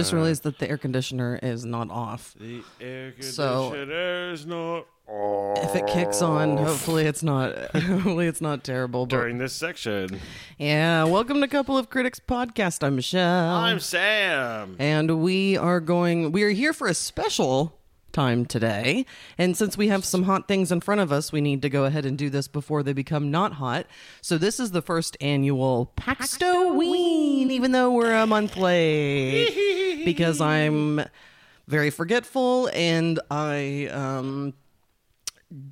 I just uh, realized that the air conditioner is not off. The air So- conditioner's not on. If it kicks on, hopefully it's not. Hopefully it's not terrible. But during this section. yeah, welcome to Couple of Critics podcast. I'm Michelle, I'm Sam. and we are going. We are here for a special time today. And since we have some hot things in front of us, we need to go ahead and do this before they become not hot. So this is the first annual Paxtoween, even though we're a month late, because I'm very forgetful and I um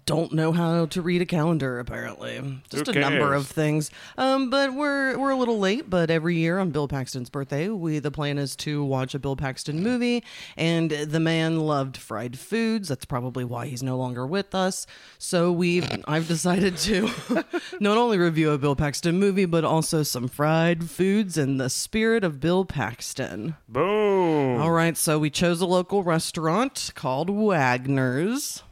don't know how to read a calendar apparently. Just a number of things. Um but we're we're a little late but every year on bill paxton's birthday we the plan is to watch a bill paxton movie. And the man loved fried foods. That's probably why he's no longer with us. So we i've decided to not only review a bill paxton movie but also some fried foods in the spirit of bill paxton. Boom. all right, so we chose a local restaurant called Wagner's.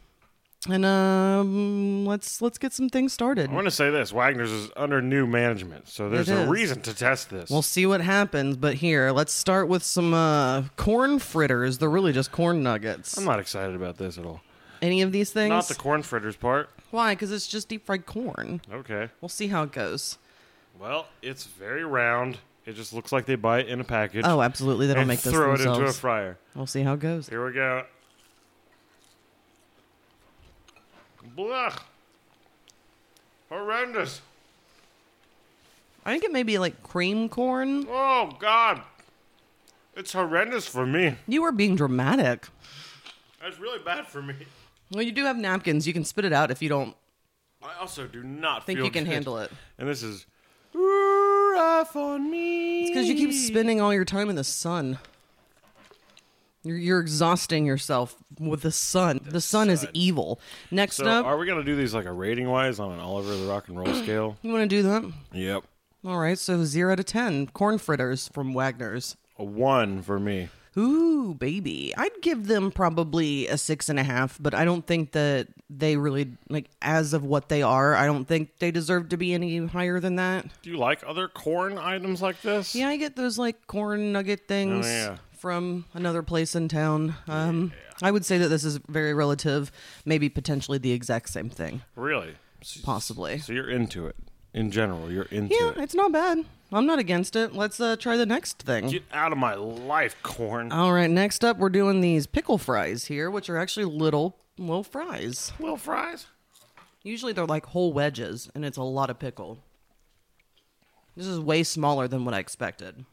And um let's let's get some things started. I want to say this Wagner's is under new management, so there's a reason to test this. We'll see what happens, but here, let's start with some uh corn fritters. They're really just corn nuggets. I'm not excited about this at all. Any of these things? Not the corn fritters part. Why? Cuz it's just deep fried corn. Okay. We'll see how it goes. Well, it's very round. It just looks like they buy it in a package. Oh, absolutely. They don't make this throw themselves. it into a fryer. we'll see how it goes. Here we go. Blech. Horrendous. I think it may be like cream corn. Oh, God. It's horrendous for me. You are being dramatic. That's really bad for me. Well, you do have napkins. You can spit it out if you don't I also do not think feel you can good. handle it. And this is rough on me. It's because you keep spending all your time in the sun. You're, you're exhausting yourself with the sun. The, sun, is sun. evil. Next So, up, are we gonna do these like a rating wise on an Oliver the Rock and Roll scale? you want to do that? Yep. All right, so zero to ten. Corn fritters from Wagner's. A one for me. Ooh, baby. I'd give them probably a six and a half, but I don't think that they really, like, as of what they are, I don't think they deserve to be any higher than that. Do you like other corn items like this? Yeah, I get those, like, corn nugget oh, things Oh, yeah. From another place in town. Um, I would say that this is very relative, maybe potentially the exact same thing, Really? Possibly. So you're into it. In general, you're into Yeah, it. it's not bad. I'm not against it. Let's uh, try the next thing. Get out of my life, corn. All right, next up, we're doing these pickle fries here, which are actually little, little fries. Little fries. Usually they're like whole wedges, and it's a lot of pickle. This is way smaller than what I expected.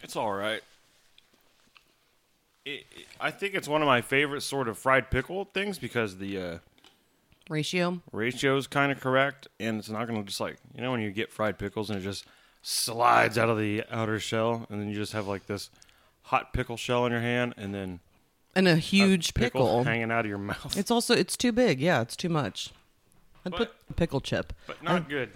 It's all right. It, it- I think it's one of my favorite sort of fried pickle things because the uh, Ratio? ratio is kind of correct, and it's not going to just like you know when you get fried pickles and it just slides out of the outer shell, and then you just have like this hot pickle shell in your hand, and then And a huge pickle. hanging out of your mouth. It's also it's too big. Yeah, it's too much. I'd put pickle chip. but not good.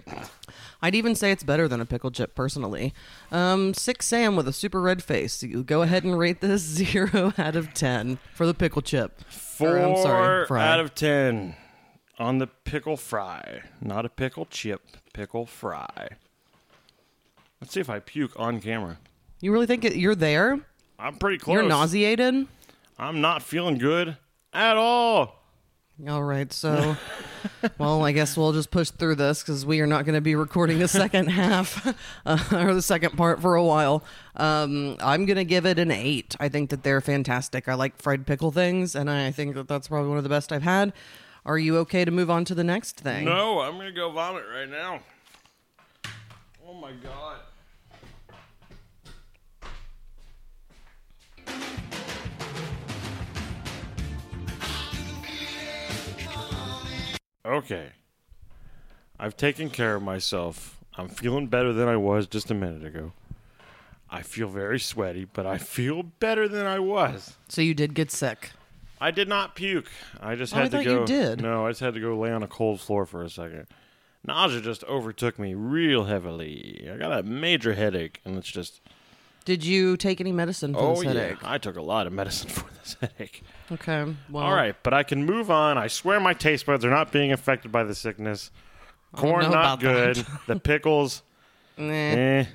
I'd even say it's better than a pickle chip personally. Um, six Sam with a super red face. You go ahead and rate this zero out of ten for the pickle chip. Four Or, I'm sorry, fry. out of ten on the pickle fry, not a pickle chip, pickle fry. Let's see if I puke on camera. You really think it, you're there? I'm pretty close. You're nauseated. I'm not feeling good at all. All right, so, well, I guess we'll just push through this because we are not going to be recording the second half uh, or the second part for a while. Um, I'm going to give it an eight. I think that they're fantastic. I like fried pickle things, and I think that that's probably one of the best I've had. Are you okay to move on to the next thing? No, I'm gonna go vomit right now. Oh my god. Okay. I've taken care of myself. I'm feeling better than I was just a minute ago. I feel very sweaty, but I feel better than I was. So you did get sick. I did not puke. I just Oh, I had to thought go. you did. No, I just had to go lay on a cold floor for a second. Nausea just overtook me real heavily. I got a major headache, and it's just. Did you take any medicine for Oh this yeah, headache? I took a lot of medicine for this headache. Okay. Well, All right, but I can move on. I swear my taste buds are not being affected by the sickness. Corn not good. the pickles, Nah. eh.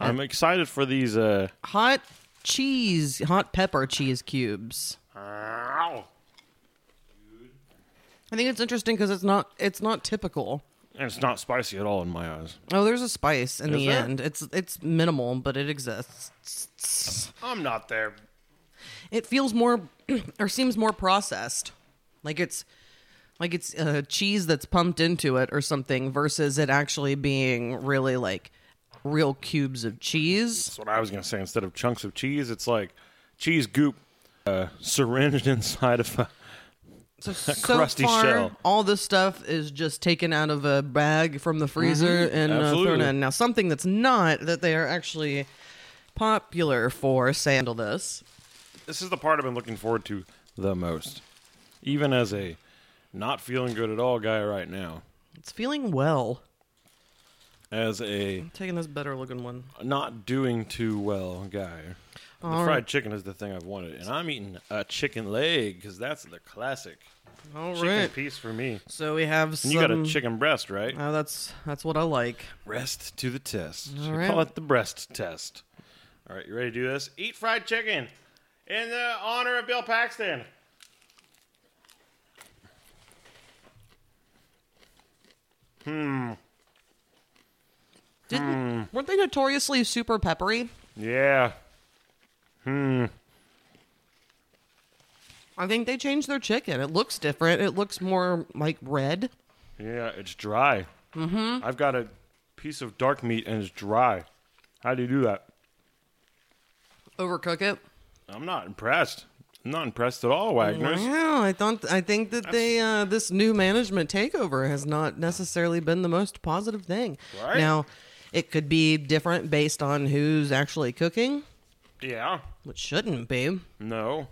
I'm excited for these. Uh, Hot cheese, hot pepper cheese cubes. Ow. I think it's interesting because it's not it's not typical. And it's not spicy at all in my eyes. Oh, there's a spice in Is the there? end. It's it's minimal, but it exists. I'm not there. It feels more or seems more processed. Like it's like it's uh, cheese that's pumped into it or something versus it actually being really like real cubes of cheese. That's what I was gonna say. Instead of chunks of cheese, it's like cheese goop uh, syringed inside of a. So, crusty far, shell. All this stuff is just taken out of a bag from the freezer and uh, thrown in. Now, something that's not that they are actually popular for, sandal this. This is the part I've been looking forward to the most, even as a not feeling good at all guy right now. It's feeling well. As a I'm taking this better looking one. not doing too well guy. The fried right. chicken is the thing I've wanted, and I'm eating a chicken leg because that's the classic All chicken right. piece for me. So we have And some. you got a chicken breast, right? Oh, that's that's what I like. Breast to the test. All right. call it the breast test. All right, you ready to do this? Eat fried chicken in the honor of Bill Paxton. Hmm. Didn't hmm. weren't they notoriously super peppery? Yeah. Hmm. I think they changed their chicken. It looks different. It looks more like red. Yeah, it's dry. Mm-hmm. I've got a piece of dark meat and it's dry. How do you do that? Overcook it. I'm not impressed. I'm not impressed at all, Wagner's. Wow, I thought I think that they uh, this new management takeover has not necessarily been the most positive thing. Right. Now, it could be different based on who's actually cooking, Yeah. which shouldn't be. No.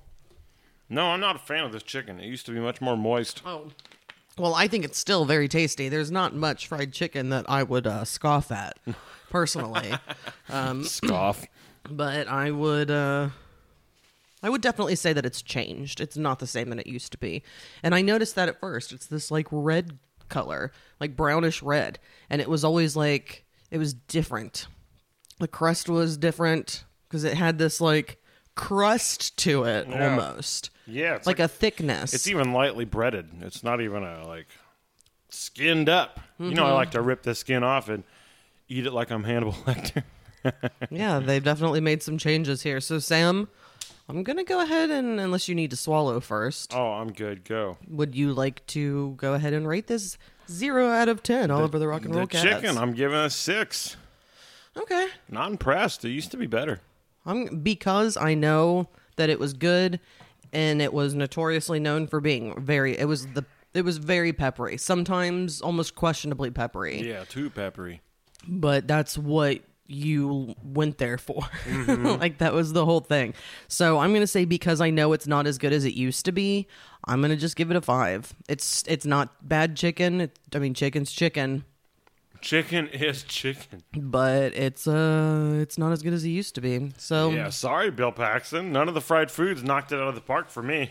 No, I'm not a fan of this chicken. It used to be much more moist. Oh. Well, I think it's still very tasty. There's not much fried chicken that I would uh, scoff at, personally. Scoff. but I would uh I would definitely say that it's changed. It's not the same that it used to be. And I noticed that at first. It's this like red color, like brownish red, and it was always like it was different. The crust was different because it had this like crust to it Yeah. almost. Yeah, it's Like, like, a thickness. it's even lightly breaded. It's not even a like skinned up. You know, I mm-hmm. like to rip the skin off and eat it like I'm Hannibal Lecter. yeah, they've definitely made some changes here. So Sam, I'm gonna go ahead and unless you need to swallow first. Oh, I'm good. Go. would you like to go ahead and rate this zero out of ten all over the rock and roll the chicken, I'm giving a six. okay, Not impressed. It used to be better. I'm because I know that it was good, and it was notoriously known for being very. It was the it was very peppery, sometimes almost questionably peppery. Yeah, too peppery. But that's what you went there for. Mm-hmm. like that was the whole thing. So I'm gonna say because I know it's not as good as it used to be, I'm gonna just give it a five. It's it's not bad chicken. It, I mean, chicken's chicken. Chicken is chicken. but it's uh it's not as good as it used to be. So Yeah, sorry, Bill Paxton. None of the fried foods knocked it out of the park for me.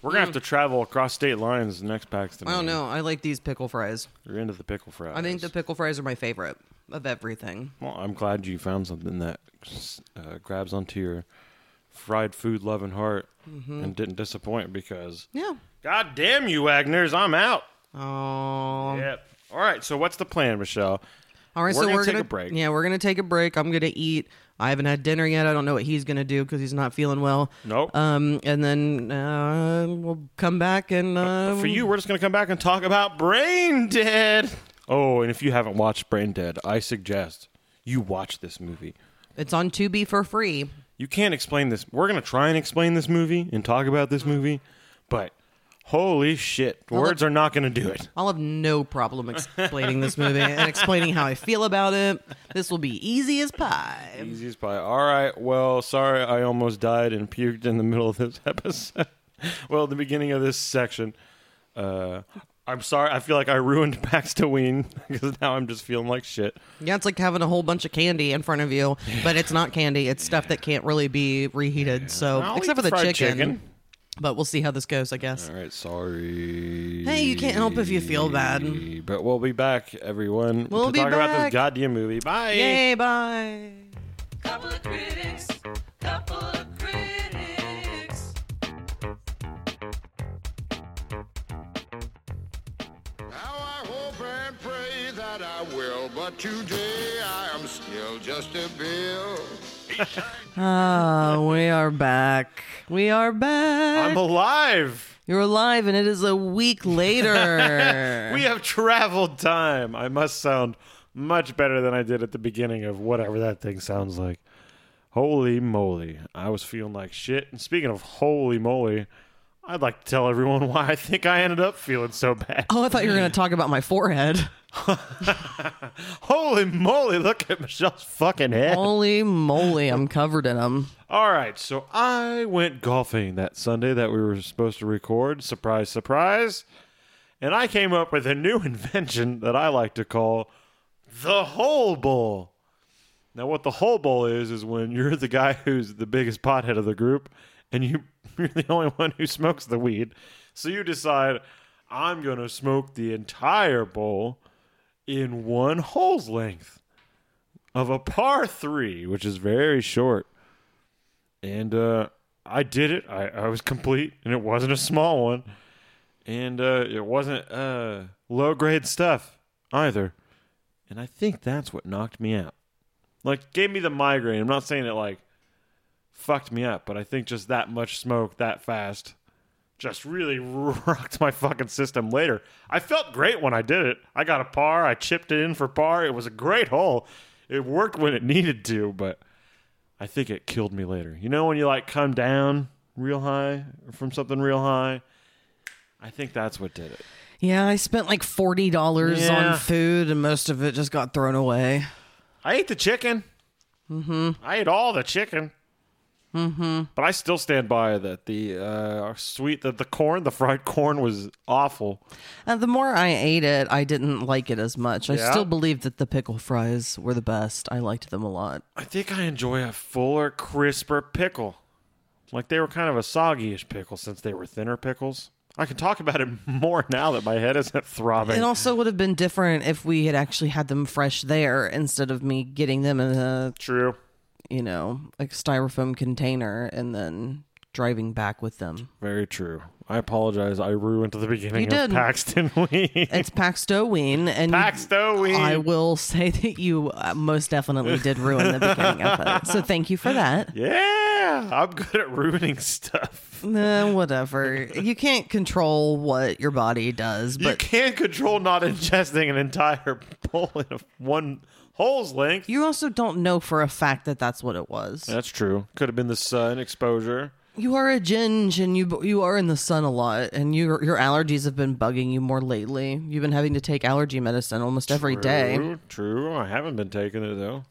We're gonna have to travel across state lines next Paxton. I don't know. I like these pickle fries. You're into the pickle fries. I think the pickle fries are my favorite of everything. Well, I'm glad you found something that uh, grabs onto your fried food loving heart Mm-hmm. and didn't disappoint because, Yeah. God damn you, Wagners, I'm out. Oh. yep. All right, so what's the plan, Michelle? All right. We're so gonna we're take gonna a break. Yeah, we're gonna take a break. I'm gonna eat. I haven't had dinner yet. I don't know what he's gonna do because he's not feeling well. Nope. Um, and then uh, we'll come back and uh, For you, we're just going to come back and talk about Brain Dead. Oh, and if you haven't watched Brain Dead, I suggest you watch this movie. it's on Tubi for free. You can't explain this. We're going to try and explain this movie and talk about this movie, but holy shit, words are not going to do it. I'll have no problem explaining this movie and explaining how I feel about it. This will be easy as pie. Easy as pie. All right. Well, sorry, I almost died and puked in the middle of this episode. well, the beginning of this section. Uh, I'm sorry. I feel like I ruined Paxtoween because now I'm just feeling like shit. Yeah, it's like having a whole bunch of candy in front of you, but it's not candy. It's stuff that can't really be reheated. So, I'll except for the chicken. chicken. But we'll see how this goes, I guess. All right, sorry. Hey, you can't help if you feel bad. But we'll be back, everyone. We'll to be talk back. about this goddamn movie. Bye. Yay, bye. Couple of critics. Couple of critics. Now I hope and pray that I will, but today I am still just a bill. Ah, we are back. We are back. I'm alive. You're alive, and it is a week later. We have traveled time. I must sound much better than I did at the beginning of whatever that thing sounds like. Holy moly. I was feeling like shit. And speaking of holy moly, I'd like to tell everyone why I think I ended up feeling so bad. oh, I thought you were going to talk about my forehead. Holy moly, look at Michelle's fucking head. Holy moly, I'm covered in them. All right, so I went golfing that Sunday that we were supposed to record. Surprise, surprise. And I came up with a new invention that I like to call the hole bowl. Now, what the hole bowl is, is when you're the guy who's the biggest pothead of the group and you, you're the only one who smokes the weed. So you decide, I'm going to smoke the entire bowl in one hole's length of a par three, which is very short and uh, I did it. I, I was complete, and it wasn't a small one, and uh, it wasn't uh, low grade stuff either. And I think that's what knocked me out. Like, gave me the migraine. I'm not saying it like fucked me up, but I think just that much smoke that fast just really rocked my fucking system later. I felt great when I did it. I got a par. I chipped it in for par. It was a great hole. It worked when it needed to, but I think it killed me later. You know when you like come down real high from something real high? I think that's what did it. Yeah, I spent like $40 Yeah. on food, and most of it just got thrown away. I ate the chicken. Mm-hmm. I ate all the chicken. Mm-hmm. But I still stand by that the uh, sweet that the corn, the fried corn, was awful. And the more I ate it, I didn't like it as much. I Yeah? still believe that the pickle fries were the best. I liked them a lot. I think I enjoy a fuller, crisper pickle. Like they were kind of a soggy-ish pickle since they were thinner pickles. I can talk about it more now that my head isn't throbbing. It also would have been different if we had actually had them fresh there instead of me getting them in a, True. You know, a styrofoam container and then driving back with them. Very true. I apologize. I ruined the beginning You of did. Paxton Ween. It's Paxtoween, and Paxtoween. I will say that you uh, most definitely did ruin the beginning of it. So thank you for that. yeah, I'm good at ruining stuff. Uh, whatever. You can't control what your body does, but you can't control not ingesting an entire bowl in one hole's length. you also don't know for a fact that that's what it was. That's true. Could have been the sun exposure. You are a ginge, and you you are in the sun a lot, and your your allergies have been bugging you more lately. You've been having to take allergy medicine almost every day. True, true. I haven't been taking it though.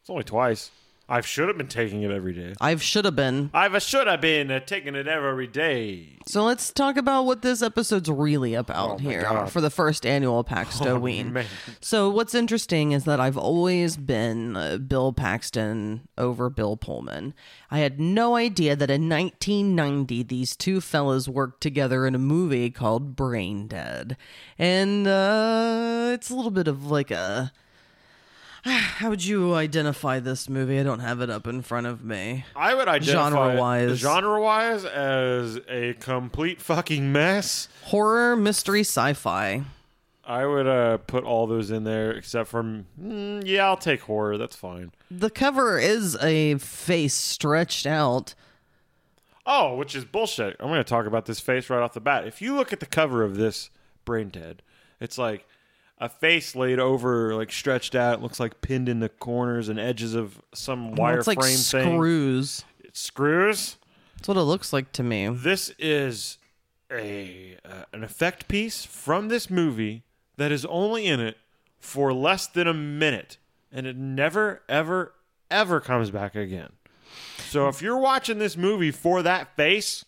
It's only twice. I should have been taking it every day. I've should have been. I've should have been uh, taking it every day. So let's talk about what this episode's really about my here God. for the first annual Paxtoween. man. so what's interesting is that I've always been uh, Bill Paxton over Bill Pullman. I had no idea that in 1990 these two fellas worked together in a movie called Brain Dead, and uh, it's a little bit of like a. How would you identify this movie? I don't have it up in front of me. I would identify Genre-wise. genre-wise as a complete fucking mess. Horror, mystery, sci-fi. I would uh, put all those in there except for mm, yeah, I'll take horror. That's fine. The cover is a face stretched out. Oh, which is bullshit. I'm going to talk about this face right off the bat. If you look at the cover of this Brain Dead, it's like a face laid over, like stretched out. It looks like pinned in the corners and edges of some wireframe it's like thing. screws. It screws. That's what it looks like to me. This is a uh, an effect piece from this movie that is only in it for less than a minute, and it never, ever, ever comes back again. So if you're watching this movie for that face,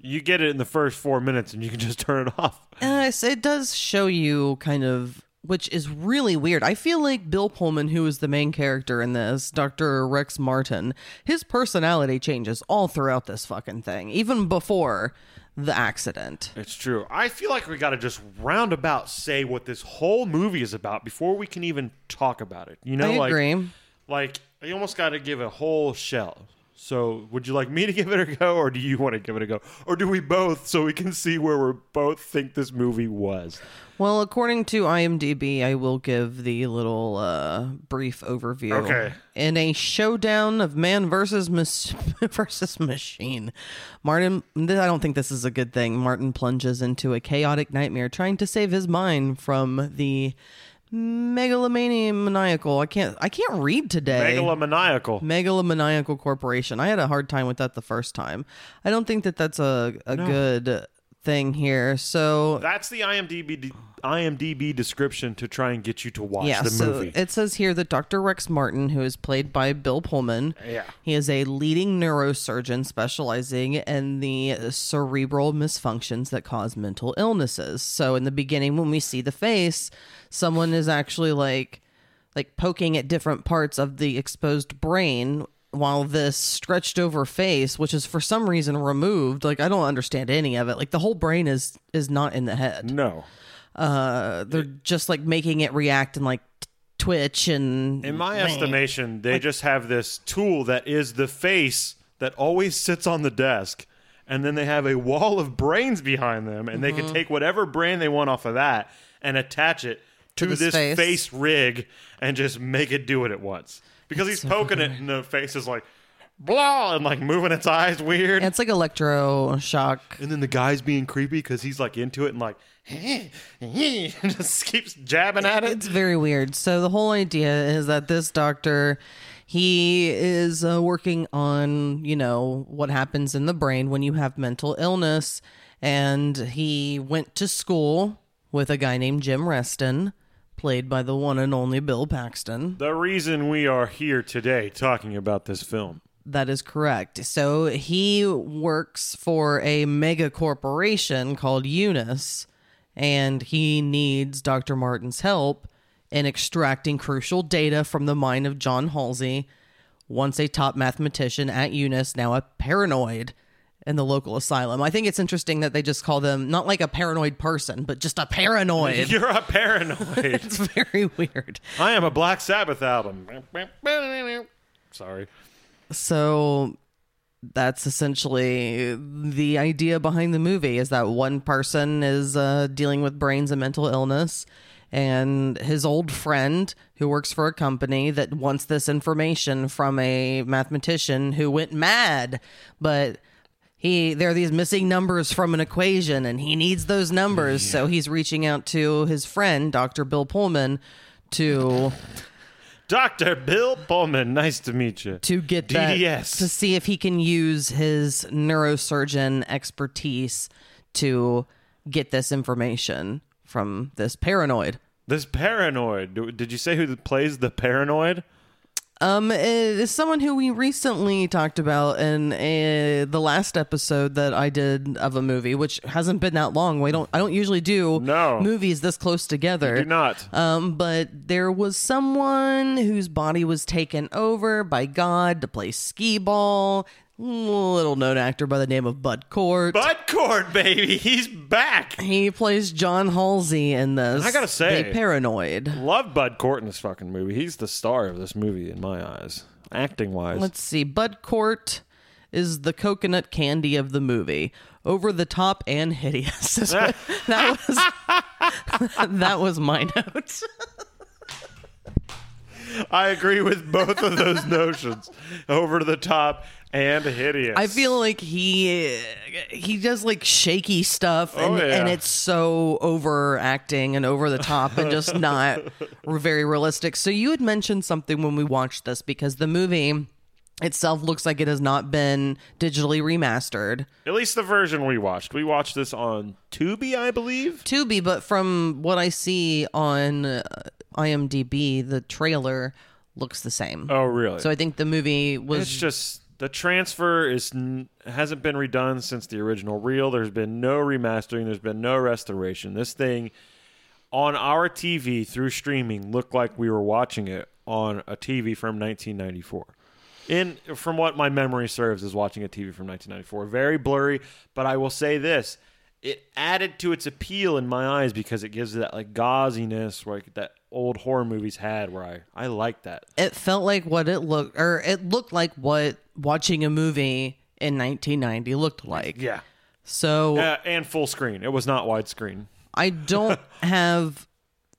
you get it in the first four minutes, and you can just turn it off. Uh, it's- it does show you kind of, which is really weird. I feel like Bill Pullman, who is the main character in this, Dr. Rex Martin, his personality changes all throughout this fucking thing, even before the accident. It's true. I feel like we got to just roundabout say what this whole movie is about before we can even talk about it. You know, I like agree. like you almost got to give a whole shell. So, would you like me to give it a go, or do you want to give it a go, or do we both, so we can see where we both think this movie was? Well, according to IMDb, I will give the little uh, brief overview. Okay. In a showdown of man versus mas- versus machine, Martin. th- I don't think this is a good thing. Martin plunges into a chaotic nightmare, trying to save his mind from the megalomania maniacal. I can't. I can't read today. Megalomaniacal. megalomaniacal corporation. I had a hard time with that the first time. I don't think that that's a a good thing here. So That's the IMDb de- IMDb description to try and get you to watch yeah, the so movie. it says here that Dr. Rex Martin, who is played by Bill Pullman, Yeah. he is a leading neurosurgeon specializing in the cerebral misfunctions that cause mental illnesses. So in the beginning, when we see the face, someone is actually like like poking at different parts of the exposed brain while this stretched over face which is for some reason removed like i don't understand any of it like the whole brain is is not in the head no. uh they're just like making it react and like twitch and In my estimation, they just have this tool that is the face that always sits on the desk, and then they have a wall of brains behind them, and they Mm-hmm. can take whatever brain they want off of that and attach it to, this this face. face. rig and just make it do it at once. Because he's poking it, and the face is like, blah, and like moving its eyes weird. it's like electro shock. And then the guy's being creepy because he's like into it and like, and just keeps jabbing at it. It's very weird. So the whole idea is that this doctor he is uh, working on, you know, what happens in the brain when you have mental illness and he went to school with a guy named Jim Reston, played by the one and only Bill Paxton. The reason we are here today talking about this film. That is correct. So he works for a mega corporation called Eunice, and he needs Dr. Martin's help in extracting crucial data from the mind of John Halsey, once a top mathematician at Eunice, now a paranoid in the local asylum. I think it's interesting that they just call them not like a paranoid person, but just a paranoid. You're a paranoid. it's very weird. I am a Black Sabbath album. Sorry. So that's essentially the idea behind the movie is that one person is uh, dealing with brains and mental illness and his old friend who works for a company that wants this information from a mathematician who went mad but he there are these missing numbers from an equation and he needs those numbers so he's reaching out to his friend dr bill pullman to Dr. Bill Pullman, nice to meet you. to get that DDS. to see if he can use his neurosurgeon expertise to get this information from this paranoid. This paranoid. Did you say who plays the paranoid? Um, is someone who we recently talked about in uh the last episode that I did of a movie, which hasn't been that long. We don't, I don't usually do No. movies this close together. Do not. Um, but there was someone whose body was taken over by God to play skee ball. Little known actor by the name of Bud Cort. Bud Cort, baby. He's back. he plays John Halsey in this. I gotta say- the paranoid. Love Bud Cort in this fucking movie. He's the star of this movie in my eyes. Acting wise. Let's see. Bud Cort is the coconut candy of the movie. Over the top and hideous. that was that was my note. I agree with both of those notions. Over the top and hideous. I feel like he he does like shaky stuff and, Oh, yeah. and it's so overacting and over the top and just not very realistic. So you had mentioned something when we watched this because the movie itself looks like it has not been digitally remastered. At least the version we watched. We watched this on Tubi, I believe. Tubi, but from what I see on uh, IMDb, the trailer looks the same. Oh, really? So I think the movie was It's just the transfer is hasn't been redone since the original reel. There's been no remastering. There's been no restoration. This thing on our TV through streaming looked like we were watching it on a TV from 1994. In from what my memory serves, is watching a TV from 1994. Very blurry, but I will say this: it added to its appeal in my eyes because it gives it that like gauziness like that old horror movies had where I I like that. It felt like what it looked, or it looked like what watching a movie in 1990 looked like. Yeah. So Uh, and full screen. It was not widescreen. I don't have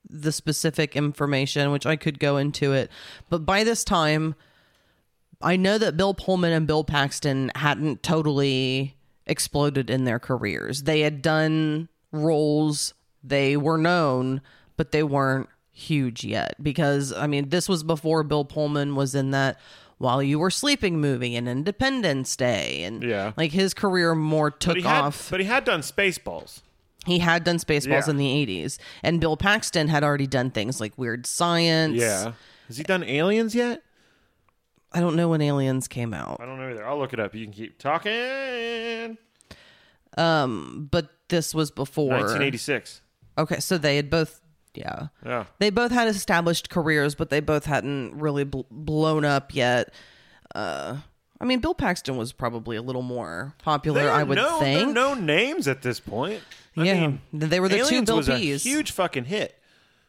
the specific information, which I could go into it. But by this time, I know that Bill Pullman and Bill Paxton hadn't totally exploded in their careers. They had done roles, they were known, but they weren't huge yet. Because, I mean, this was before Bill Pullman was in that While You Were Sleeping movie and Independence Day. And Yeah. like his career more took But had off. but he had done Spaceballs. He had done Spaceballs Yeah. in the 80s. And Bill Paxton had already done things like Weird Science. Yeah. Has he done Aliens yet? I don't know when Aliens came out. I don't know either. I'll look it up. You can keep talking. Um, but this was before. 1986. Okay, so they had both, yeah. Yeah. They both had established careers, but they both hadn't really bl- blown up yet. Uh, I mean, Bill Paxton was probably a little more popular, I would no, think. No names at this point. I yeah, mean, they were the two Aliens Bill was a huge fucking hit.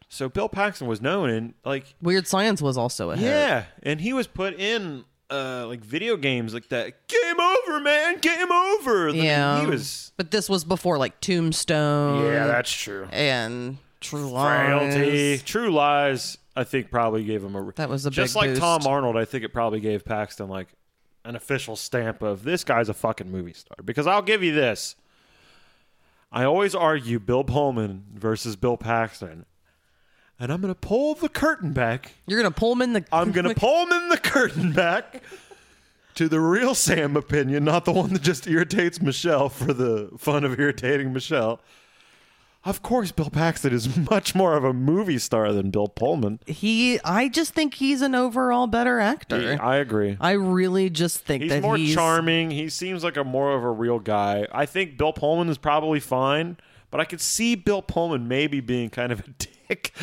So Bill Paxton was known and like Weird Science was also a hit. yeah, and he was put in uh like video games like that. Game over, man. Game over. Like, Yeah. he was. But this was before like Tombstone. Yeah, that's true. and True Lies. Frailty, True Lies. I think probably gave him a. That was a just big like Tom. Arnold. I think it probably gave Paxton like an official stamp of this guy's a fucking movie star. Because I'll give you this. I always argue Bill Pullman versus Bill Paxton, and I'm gonna pull the curtain back. You're gonna pull him in the. I'm gonna pull him in the curtain back to the real Sam opinion, not the one that just irritates Michelle for the fun of irritating Michelle. Of course, Bill Paxton is much more of a movie star than Bill Pullman. He, I just think he's an overall better actor. I agree. I really just think He's that more he's charming. He seems like a more of a real guy. I think Bill Pullman is probably fine, but I could see Bill Pullman maybe being kind of a dick.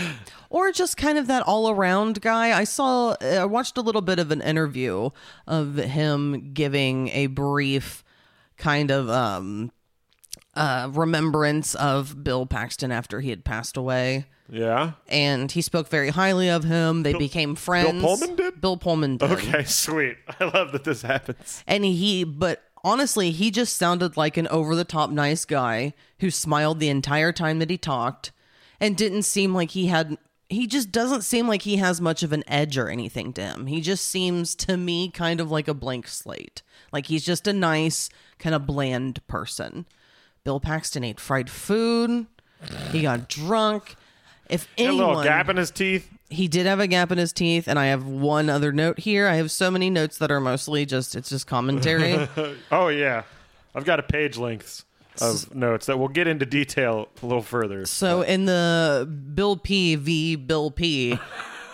or just kind of that all around guy. I saw, I watched a little bit of an interview of him giving a brief kind of um, uh, remembrance of Bill Paxton after he had passed away. Yeah. And he spoke very highly of him. They became friends. Bill Pullman did? Bill Pullman did. Okay, sweet. I love that this happens. And he, but honestly, he just sounded like an over the top nice guy who smiled the entire time that he talked and didn't seem like he had, he just doesn't seem like he has much of an edge or anything to him. He just seems to me kind of like a blank slate. Like he's just a nice, kind of bland person. Bill Paxton ate fried food. He got drunk. If anyone, A little gap in his teeth. he did have a gap in his teeth and i have one other note here i have so many notes that are mostly just it's just commentary Oh yeah, I've got a page lengths of notes that we'll get into detail a little further. so in the bill p v bill p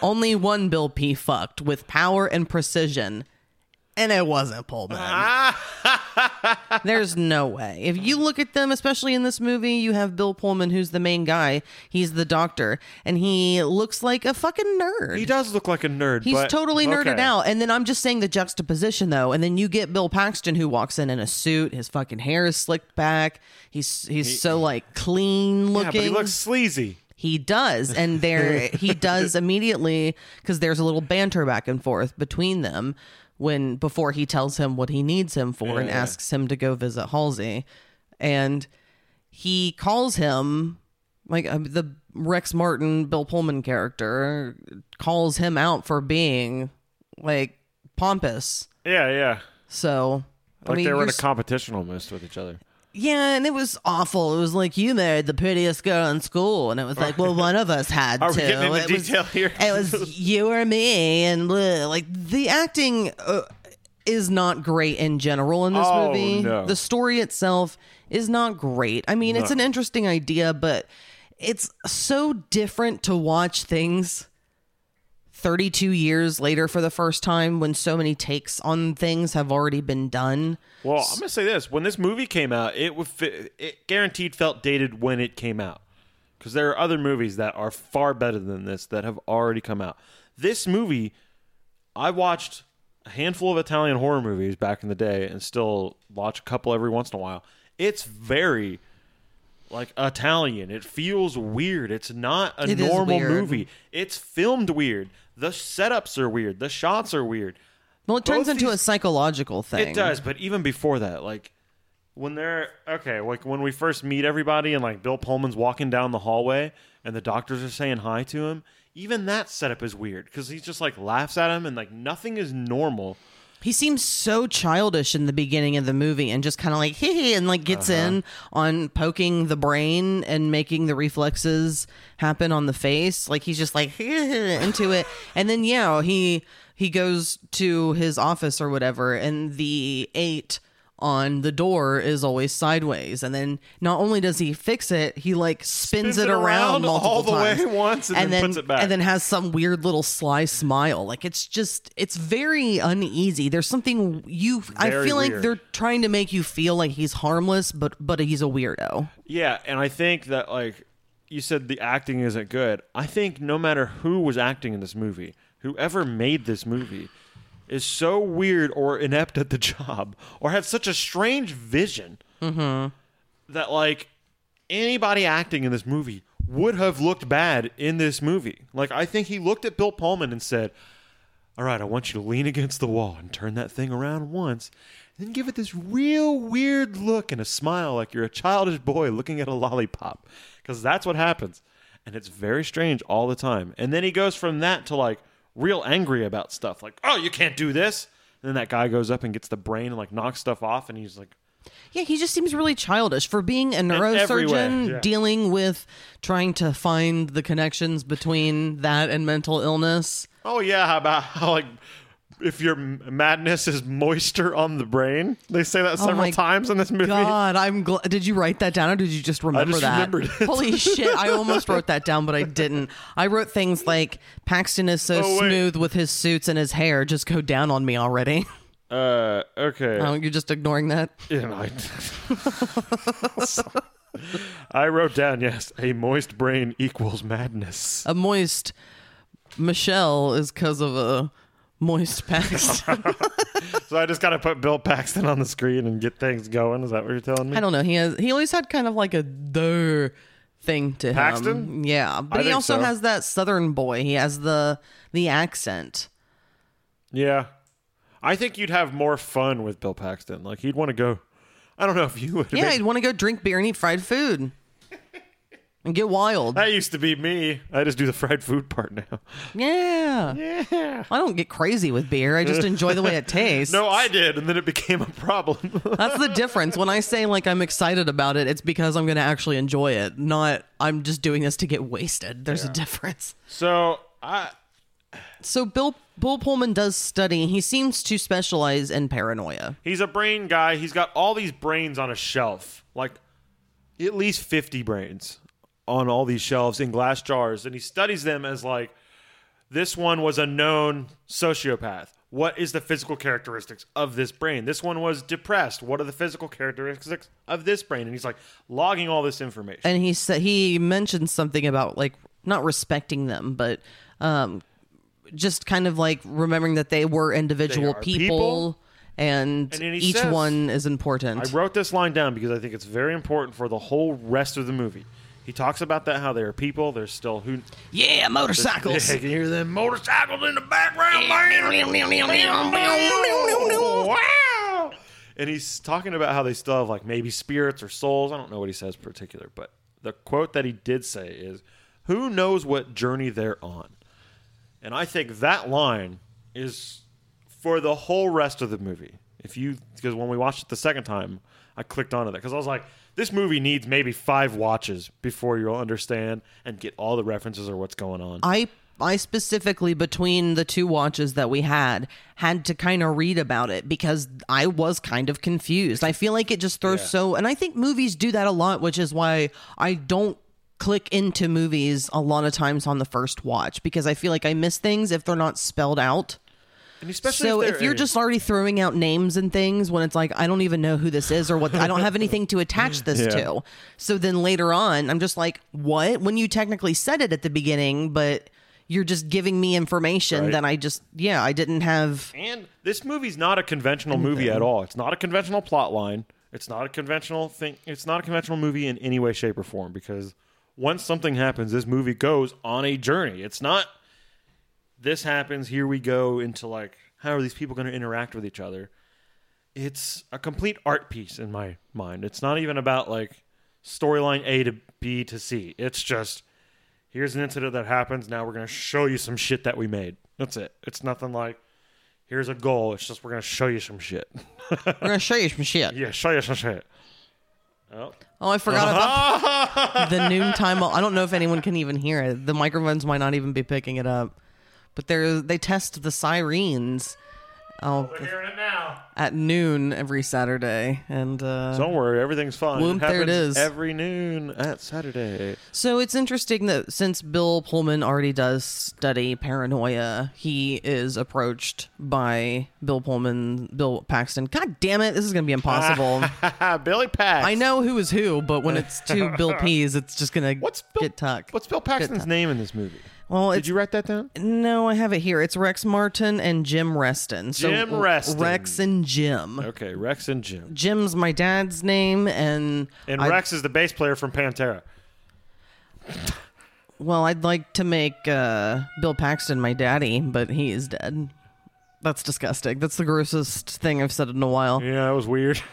only one bill p fucked with power and precision and it wasn't pullman there's no way if you look at them especially in this movie you have bill pullman who's the main guy he's the doctor and he looks like a fucking nerd He does look like a nerd. He's but- totally nerded okay. out. And then I'm just saying the juxtaposition though. And then you get Bill Paxton who walks in in a suit. His fucking hair is slicked back. He's he's so like clean Yeah, looking. but he looks sleazy. He does, and there he does immediately because there's a little banter back and forth between them when before he tells him what he needs him for and Yeah. asks him to go visit Halsey, and he calls him like uh, the Rex Martin Bill Pullman character calls him out for being like pompous. Yeah, yeah. So I Like mean, they were in a competition almost with each other. Yeah, and it was awful. It was like you married the prettiest girl in school, and it was like, well, one of us had Are to. we getting into it was, here? It was you or me, and bleh. like the acting uh, is not great in general in this Oh, movie. no. The story itself is not great. I mean, it's an interesting idea, but it's so different to watch things. 32 years later for the first time when so many takes on things have already been done. Well, I'm gonna say this: when this movie came out, it it guaranteed felt dated when it came out, because there are other movies that are far better than this that have already come out. This movie, I watched a handful of Italian horror movies back in the day, and still watch a couple every once in a while. It's very like Italian. It feels weird. It's not a It normal movie. It's filmed weird. The setups are weird. The shots are weird. Well, it turns Both into a psychological thing. It does, but even before that, like when they're okay, like when we first meet everybody and like Bill Pullman's walking down the hallway and the doctors are saying hi to him, even that setup is weird because he just like laughs at him and like nothing is normal. He seems so childish in the beginning of the movie and just kind of like hee hee and like gets Uh-huh. in on poking the brain and making the reflexes happen on the face. Like he's just like into it. And then yeah, he he goes to his office or whatever and the 8 on the door is always sideways and then not only does he fix it he like spins, Spins it around, around multiple all the way times once and then puts it back. and then has some weird little sly smile. Like it's just it's very uneasy. There's something you I Very feel like they're trying to make you feel like he's harmless, but but he's a weirdo. Yeah, and I think that like you said the acting isn't good. I think no matter who was acting in this movie, whoever made this movie is so weird or inept at the job or had such a strange vision mm-hmm. that like anybody acting in this movie would have looked bad in this movie. Like I think he looked at Bill Pullman and said, "All right, I want you to lean against the wall and turn that thing around once." and Then give it this real weird look and a smile like you're a childish boy looking at a lollipop. Because that's what happens. And it's very strange all the time. And then he goes from that to like real angry about stuff. Like, oh, you can't do this. And then that guy goes up and gets the brain and like knocks stuff off. And he's like, Yeah, he just seems really childish for being a neurosurgeon yeah. dealing with trying to find the connections between that and mental illness. Oh yeah, how about how like if your madness is moisture on the brain? They say that several Oh times in this movie. God, I'm glad. Did you write that down or did you just remember just that? remembered it. Holy shit! I almost wrote that down, but I didn't. I wrote things like Paxton is so Oh, smooth with his suits and his hair. Just go down on me already. Uh, okay. Oh, you're just ignoring that. Yeah, I, I wrote down yes, a moist brain equals madness. A moist Michelle is because of a moist Paxton. So I just gotta put Bill Paxton on the screen and get things going. Is that what you're telling me? I don't know. He has. He always had kind of like a der thing to him. Paxton? Yeah, but I he think also so. has that Southern boy. He has the the accent. Yeah, I think you'd have more fun with Bill Paxton. Like he'd want to go. I don't know if you would. Yeah, he'd want to go drink beer and eat fried food and get wild. that used to be me. I just do the fried food part now. Yeah. Yeah. I don't get crazy with beer. I just enjoy the way it tastes. No, I did, and then it became a problem. That's the difference. When I say like I'm excited about it, it's because I'm going to actually enjoy it, not I'm just doing this to get wasted. There's a difference. so I So Bill Bill Pullman does study. He seems to specialize in paranoia. He's a brain guy. He's got all these brains on a shelf, like at least 50 brains on all these shelves in glass jars. And he studies them as like this one was a known sociopath. What is the physical characteristics of this brain? This one was depressed. What are the physical characteristics of this brain? And he's like logging all this information. And he said he mentioned something about like not respecting them, but um just kind of like remembering that they were individual are people, people. and, And each says- one is important. I wrote this line down because I think it's very important for the whole rest of the movie. He talks about that how there are people. There's still who yeah, motorcycles. Yeah, you can hear them motorcycles in the background. wow. And he's talking about how they still have like maybe spirits or souls. I don't know what he says particular, but the quote that he did say is, "Who knows what journey they're on?" And I think that line is for the whole rest of the movie. If you because when we watched it the second time, I clicked onto that because I was like, this movie needs maybe five watches before you'll understand and get all the references or what's going on. I I specifically between the two watches that we had had to kind of read about it because I was kind of confused. I feel like it just throws Yeah. so and I think movies do that a lot, which is why I don't click into movies a lot of times on the first watch because I feel like I miss things if they're not spelled out. And especially So if, if you're just already throwing out names and things when it's like I don't even know who this is or what I don't have anything to attach this Yeah. to. So then later on I'm just like, "What?" When you technically said it at the beginning, but you're just giving me information Right. that I just yeah, I didn't have and this movie's not a conventional movie at all. It's not a conventional plot line. It's not a conventional thing. It's not a conventional movie in any way, shape, or form because once something happens, this movie goes on a journey. It's not this happens, here we go into like how are these people going to interact with each other? It's a complete art piece in my mind. It's not even about like storyline A to B to C. It's just here's an incident that happens. Now we're going to show you some shit that we made. That's it. It's nothing like here's a goal. It's just we're going to show you some shit. We're gonna show you some shit. yeah, show you some shit. Oh. Oh, I forgot about the noontime. I don't know if anyone can even hear it. The microphones might not even be picking it up. But they they test the sirens. Oh, We're hearing it now. at noon every Saturday, and uh, Don't worry, everything's fine. Whoop, there it happens is. Every noon at Saturday. So it's interesting that since Bill Pullman already does study paranoia, he is approached by Bill Pullman, Bill Paxton. God damn it, this is going to be impossible. Billy Pax. I know who is who, but when it's two Bill P's, it's just going to get tuck. What's Bill Paxton's name in this movie? Well, Did you write that down? no, I have it here. It's Rex Martin and Jim Reston. So Jim Reston. Rex and Jim. Okay, Rex and Jim. Jim's my dad's name, and And I- Rex is the bass player from Pantera. Well, I'd like to make uh, Bill Paxton my daddy, but he is dead. That's disgusting. That's the grossest thing I've said in a while. Yeah, that was weird.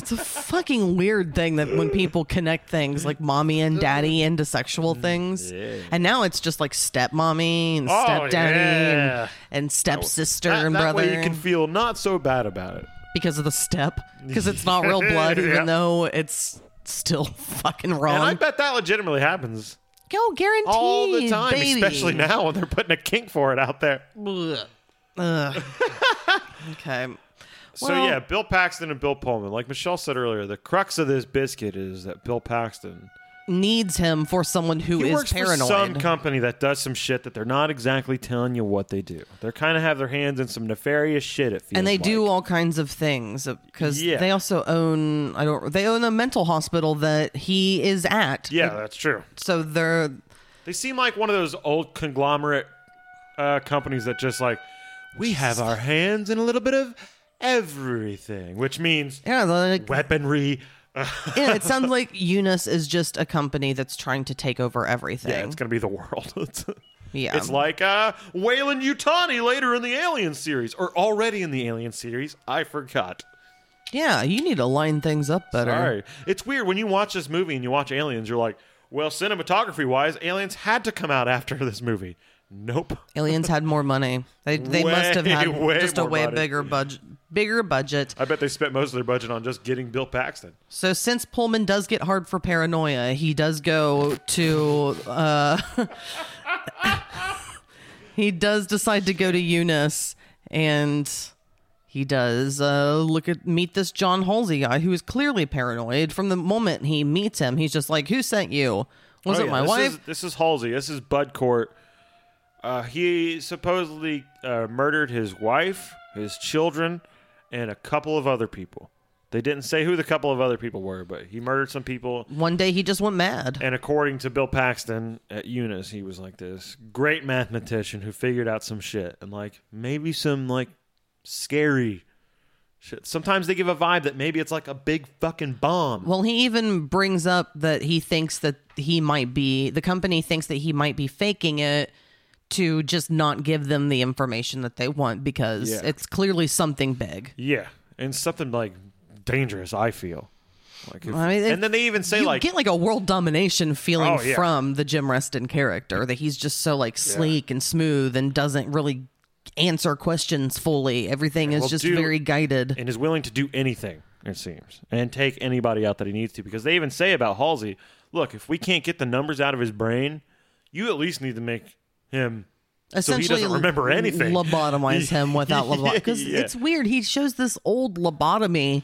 It's a fucking weird thing that when people connect things like mommy and daddy into sexual mm, things, Yeah. and now it's just like stepmommy and Oh, stepdaddy yeah. and, and stepsister that, and that brother way you can feel not so bad about it. because of the step because it's not real blood, even Yeah. though it's still fucking wrong. And I wrong. bet that legitimately happens Go guaranteed all the time, baby. especially now when they're putting a kink for it out there. Ugh. Ugh. okay. So Well- yeah, Bill Paxton and Bill Pullman. Like Michelle said earlier, the crux of this biscuit is that Bill Paxton Needs him for someone who he is works paranoid. for some company that does some shit that they're not exactly telling you what they do. They're kind of have their hands in some nefarious shit. It feels and they like. do all kinds of things because Yeah. they also own I don't they own a mental hospital that he is at. Yeah, that's true. So they're They seem like one of those old conglomerate uh, companies that just like we have our hands in a little bit of everything, which means yeah, like, weaponry. yeah, it sounds like Eunice is just a company that's trying to take over everything. Yeah, it's gonna be the world. it's, Yeah. it's like uh, Weyland-Yutani later in the Alien series, or already in the Alien series. I forgot. Yeah, you need to line things up better. Sorry, it's weird when you watch this movie and you watch Aliens. You're like, well, cinematography wise, Aliens had to come out after this movie. Nope. Aliens had more money. They they Way, must have had just a way money. bigger budget bigger budget. I bet they spent most of their budget on just getting Bill Paxton. So since Pullman does get hard for paranoia, he does go to uh he does decide to go to Eunice and he does uh look at meet this John Halsey guy who is clearly paranoid from the moment he meets him. He's just like, "Who sent you? Was Oh, it yeah, my this wife?" Is, this is Halsey. This is Bud Cort. Uh, he supposedly uh, murdered his wife, his children, and a couple of other people. They didn't say who the couple of other people were, but he murdered some people. One day he just went mad. And according to Bill Paxton at Eunice, he was like this great mathematician who figured out some shit and like maybe some like scary shit. Sometimes they give a vibe that maybe it's like a big fucking bomb. Well, he even brings up that he thinks that he might be the company thinks that he might be faking it to just not give them the information that they want because Yeah. it's clearly something big. Yeah, and something like dangerous. I feel like, if, I mean, and then they even say you like, get like a world domination feeling Oh, yeah. from the Jim Reston character that he's just so like sleek and smooth and doesn't really answer questions fully. Everything is just do- very guided. and is willing to do anything. It seems, and take anybody out that he needs to, because they even say about Halsey, look, if we can't get the numbers out of his brain, you at least need to make him. So he essentially doesn't remember anything. lobotomize him without lobotomy because Yeah. it's weird he shows this old lobotomy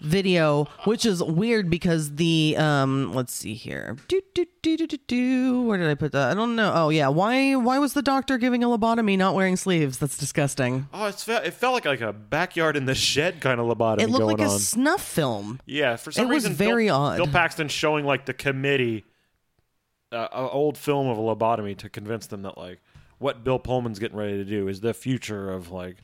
video which is weird because the um let's see here do, do, do, do, do, do. where did i put that i don't know oh yeah why why was the doctor giving a lobotomy not wearing sleeves that's disgusting Oh, it's fe- it felt like like a backyard in the shed kind of lobotomy it looked like a on. snuff film Yeah, for some It was very Bill, odd. Bill Paxton showing like the committee uh, an old film of a lobotomy to convince them that like what Bill Pullman's getting ready to do is the future of like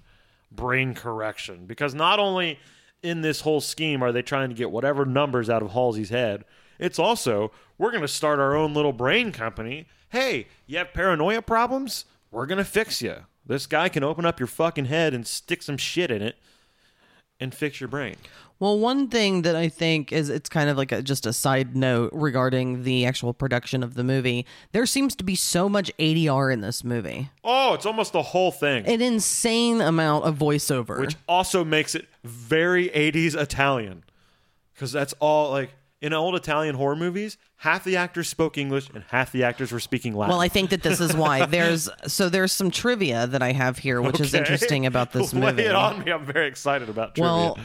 brain correction because not only in this whole scheme are they trying to get whatever numbers out of Halsey's head. It's also we're going to start our own little brain company. Hey, you have paranoia problems? We're going to fix you. This guy can open up your fucking head and stick some shit in it and fix your brain. Well, one thing that I think is it's kind of like a, just a side note regarding the actual production of the movie. There seems to be so much ADR in this movie, Oh, it's almost the whole thing. an insane amount of voiceover. which also makes it very 80s Italian. Because that's all like in old Italian horror movies, half the actors spoke English and half the actors were speaking Latin. well, I think that this is why there's so there's some trivia that I have here, which is interesting about this Lay movie. it on me. I'm very excited about trivia. Well,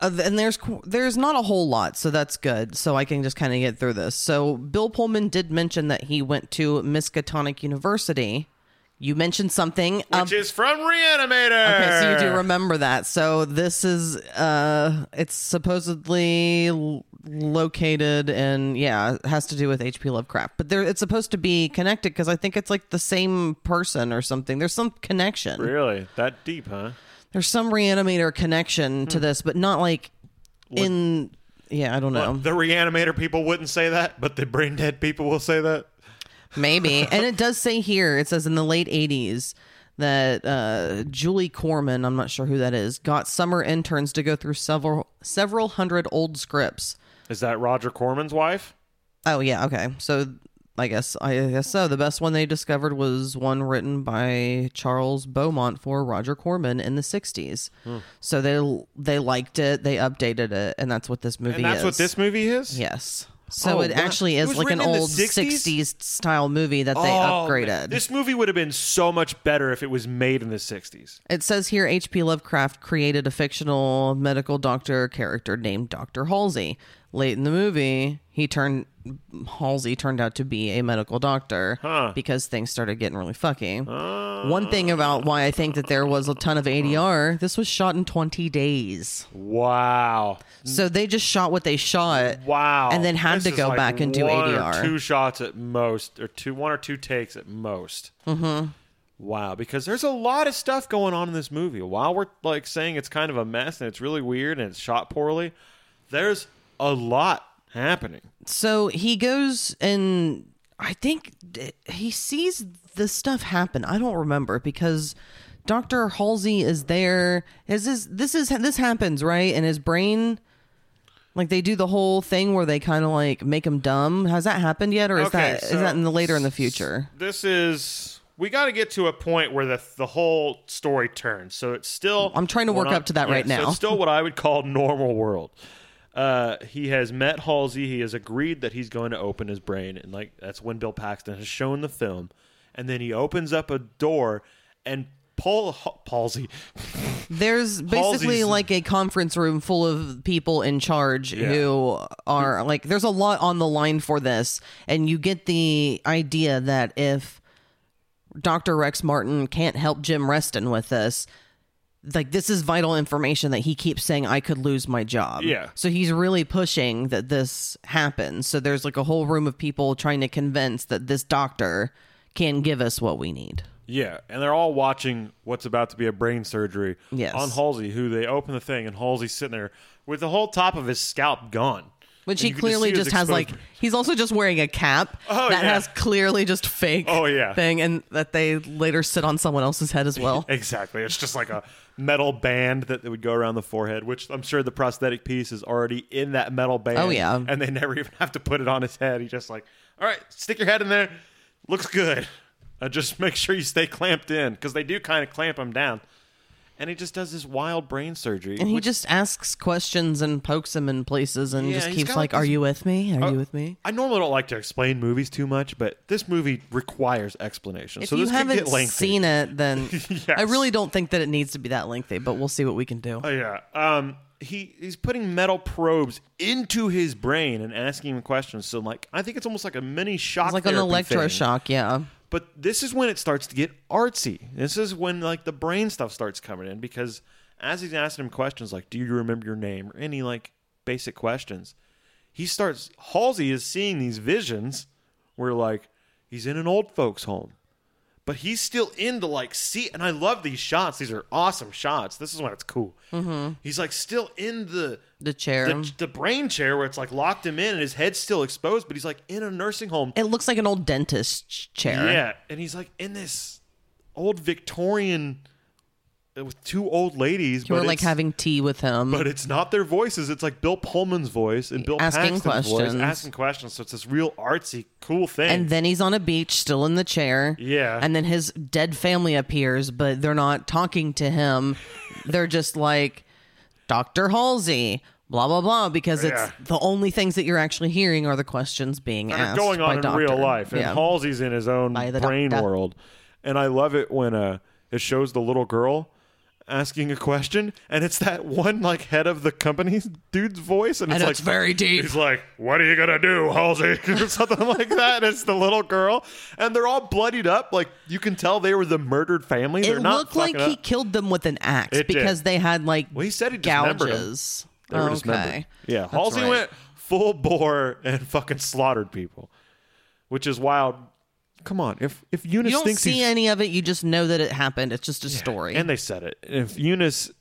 uh, and there's there's not a whole lot, so that's good. So I can just kind of get through this. So Bill Pullman did mention that he went to Miskatonic University. You mentioned something. um, Which is from Re-Animator. Okay, so you do remember that. So this is uh it's supposedly l- located and yeah, it has to do with HP Lovecraft. But there it's supposed to be connected cuz I think it's like the same person or something. There's some connection. Really? That deep, huh? There's some reanimator connection Hmm. to this, but not like in yeah, I don't know. The Re-Animator people wouldn't say that, but the brain dead people will say that. Maybe. and it does say here, it says in the late 80s that uh, Julie Corman, I'm not sure who that is, got summer interns to go through several several hundred old scripts. Is that Roger Corman's wife? Oh yeah, okay. So I guess I guess so. The best one they discovered was one written by Charles Beaumont for Roger Corman in the 60s. Hmm. So they they liked it, they updated it, and that's what this movie And that's is. what this movie is? Yes. So Oh, it actually is was like an written in the old 60s? 60s style movie that they Oh, upgraded. man. This movie would have been so much better if it was made in the 60s. It says here H.P. Lovecraft created a fictional medical doctor character named Dr. Halsey. Late in the movie, he turned Halsey turned out to be a medical doctor Huh. because things started getting really fucky. One thing about why I think that there was a ton of ADR, this was shot in 20 days. Wow. So they just shot what they shot. Wow. And then had This to go like back and do ADR. two shots at most, or two, one or two takes at most. Mm-hmm. Wow, because there's a lot of stuff going on in this movie. While we're like saying it's kind of a mess and it's really weird and it's shot poorly, there's a lot happening. So he goes and I think he sees the stuff happen. I don't remember because Dr. Halsey is there. Is this this is this happens, right? And his brain like they do the whole thing where they kind of like make him dumb. Has that happened yet or is Okay, that is so- that in the later in the future? This is we got to get to a point where the the whole story turns. So it's still I'm trying to work I- up to that right so now. it's still what I would call normal world. Uh, he has met Halsey. He has agreed that he's going to open his brain, and like that's when Bill Paxton has shown the film. And then he opens up a door, and Paul Palsy. There's basically Halsey's- like a conference room full of people in charge Yeah. who are like there's a lot on the line for this and you get the idea that if Dr. Rex Martin can't help Jim Reston with this like this is vital information that he keeps saying I could lose my job. Yeah. So he's really pushing that this happens. So there's like a whole room of people trying to convince that this doctor can give us what we need. Yeah, and they're all watching what's about to be a brain surgery Yes. on Halsey, who they open the thing, and Halsey's sitting there with the whole top of his scalp gone. Which he clearly see just has like he's also just wearing a cap Oh, that yeah. has clearly just fake Oh, yeah. thing and that they later sit on someone else's head as well. Exactly. It's just like a metal band that would go around the forehead, which I'm sure the prosthetic piece is already in that metal band. Oh, yeah. And they never even have to put it on his head. He just like, all right, stick your head in there. Looks good. Uh, just make sure you stay clamped in because they do kind of clamp him down. And he just does this wild brain surgery. and he which- just asks questions and pokes him in places and Yeah, just he's keeps got, like, like, Are this- you with me? Are Uh, you with me? I normally don't like to explain movies too much, but this movie requires explanation. If so you this could haven't get lengthy. seen it, then Yes. I really don't think that it needs to be that lengthy, but we'll see what we can do. Oh yeah. Um he he's putting metal probes into his brain and asking him questions. So like I think it's almost like a mini shock It's like an therapy thing. electroshock, yeah. But this is when it starts to get artsy. This is when like the brain stuff starts coming in because as he's asking him questions like do you remember your name or any like basic questions, he starts Halsey is seeing these visions where like he's in an old folks home. But he's still in the like see and I love these shots. These are awesome shots. This is when it's cool. Mm-hmm. He's like still in the The chair. the, the brain chair where it's like locked him in and his head's still exposed, but he's like in a nursing home. it looks like an old dentist ch- chair. Yeah, and he's like in this old Victorian with two old ladies. Were but like having tea with him. but it's not their voices. It's like Bill Pullman's voice and Bill Asking Paxton's voice questions. asking questions. So it's this real artsy, cool thing. and then he's on a beach still in the chair. Yeah. And then his dead family appears, but they're not talking to him. they're just like, Dr. Halsey, blah, blah, blah, because it's Yeah. the only things that you're actually hearing are the questions being that are asked. going by on in doctor. real life. And Yeah. Halsey's in his own brain doctor. world. And I love it when uh, it shows the little girl asking a question and it's that one like head of the company dude's voice and it's And like very deep. he's like what are you gonna do halsey or something like that it's the little girl and they're all bloodied up like you can tell they were the murdered family they're It not looked like he up. killed them with an axe It did. because they had like Well, he said he gouges. They were okay. Yeah, That's Halsey right. went full bore and fucking slaughtered people, which is wild. Come on, if if Eunice You don't thinks see he's any of it. You just know that it happened. It's just a story. and they said it. If Eunice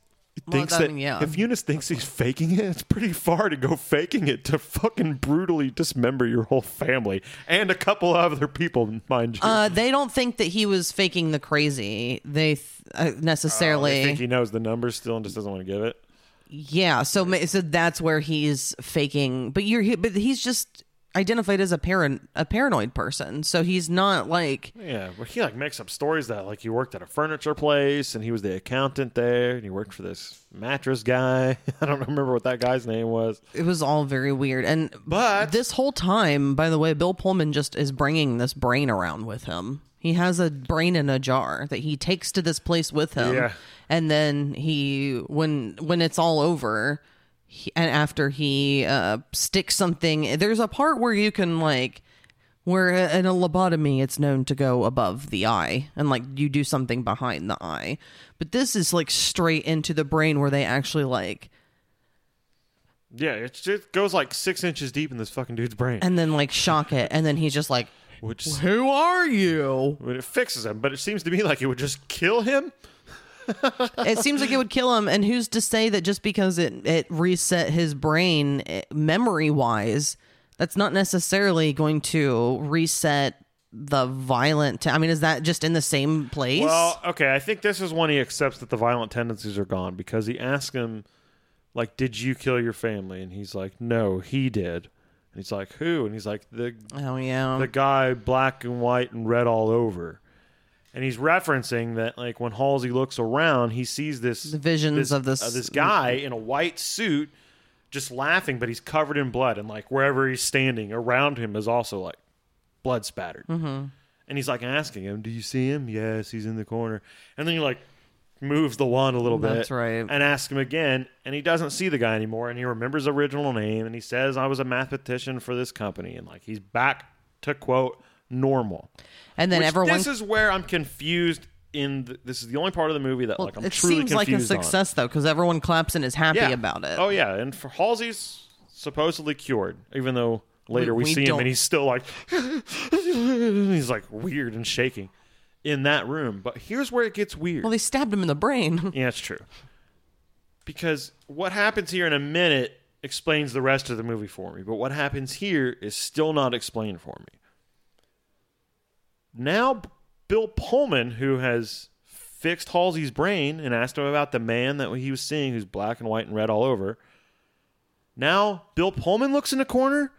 thinks that mean, yeah. if Eunice thinks he's faking it, it's pretty far to go faking it to fucking brutally dismember your whole family and a couple other people, mind you. uh, they don't think that he was faking the crazy. They th- uh, necessarily. I think he knows the numbers still and just doesn't want to give it. Yeah, so so that's where he's faking. But you're but he's just identified as a parent a paranoid person. So he's not like Yeah, but he like makes up stories that like he worked at a furniture place and he was the accountant there and he worked for this mattress guy. I don't remember what that guy's name was. it was all very weird. And But- this whole time, by the way, Bill Pullman just is bringing this brain around with him. He has a brain in a jar that he takes to this place with him. Yeah. And then he when when it's all over, he, and after he uh, sticks something, there's a part where you can like where in a lobotomy it's known to go above the eye and like you do something behind the eye but this is like straight into the brain where they actually like Yeah, it just goes like six inches deep in this fucking dude's brain. and then like shock it and then he's just like which who are you it fixes him, but it seems to me like it would just kill him. It seems like it would kill him and who's to say that just because it it reset his brain eh, memory wise that's not necessarily going to reset the violent t- i mean is that just in the same place Well, okay, I think this is when he accepts that the violent tendencies are gone because he asks him, like, "Did you kill your family?" And he's like, "No, he did." And he's like, "Who?" And he's like, "The oh yeah the guy black and white and red all over." And he's referencing that, like, when Halsey looks around, he sees this The visions of this- uh, this guy in a white suit, just laughing, but he's covered in blood, and like wherever he's standing around him is also like blood spattered. Mm-hmm. And he's like asking him, "Do you see him?" Yes, he's in the corner. And then he like moves the wand a little bit. That's right. And asks him again, and he doesn't see the guy anymore, and he remembers the original name, and he says, "I was a mathematician for this company," and like he's back to quote normal. and then Which everyone This is where I'm confused. In the, this is the only part of the movie that like I'm it truly seems like a confused on. success though because everyone claps and is happy Yeah. about it Oh yeah, and for Halsey's supposedly cured, even though later we, We- we see him don't- and he's still like he's like weird and shaking in that room. But here's where it gets weird. well they stabbed him in the brain yeah, it's true. Because what happens here in a minute explains the rest of the movie for me, but what happens here is still not explained for me. Now, Bill Pullman, who has fixed Halsey's brain and asked him about the man that he was seeing who's black and white and red all over, now Bill Pullman looks in the corner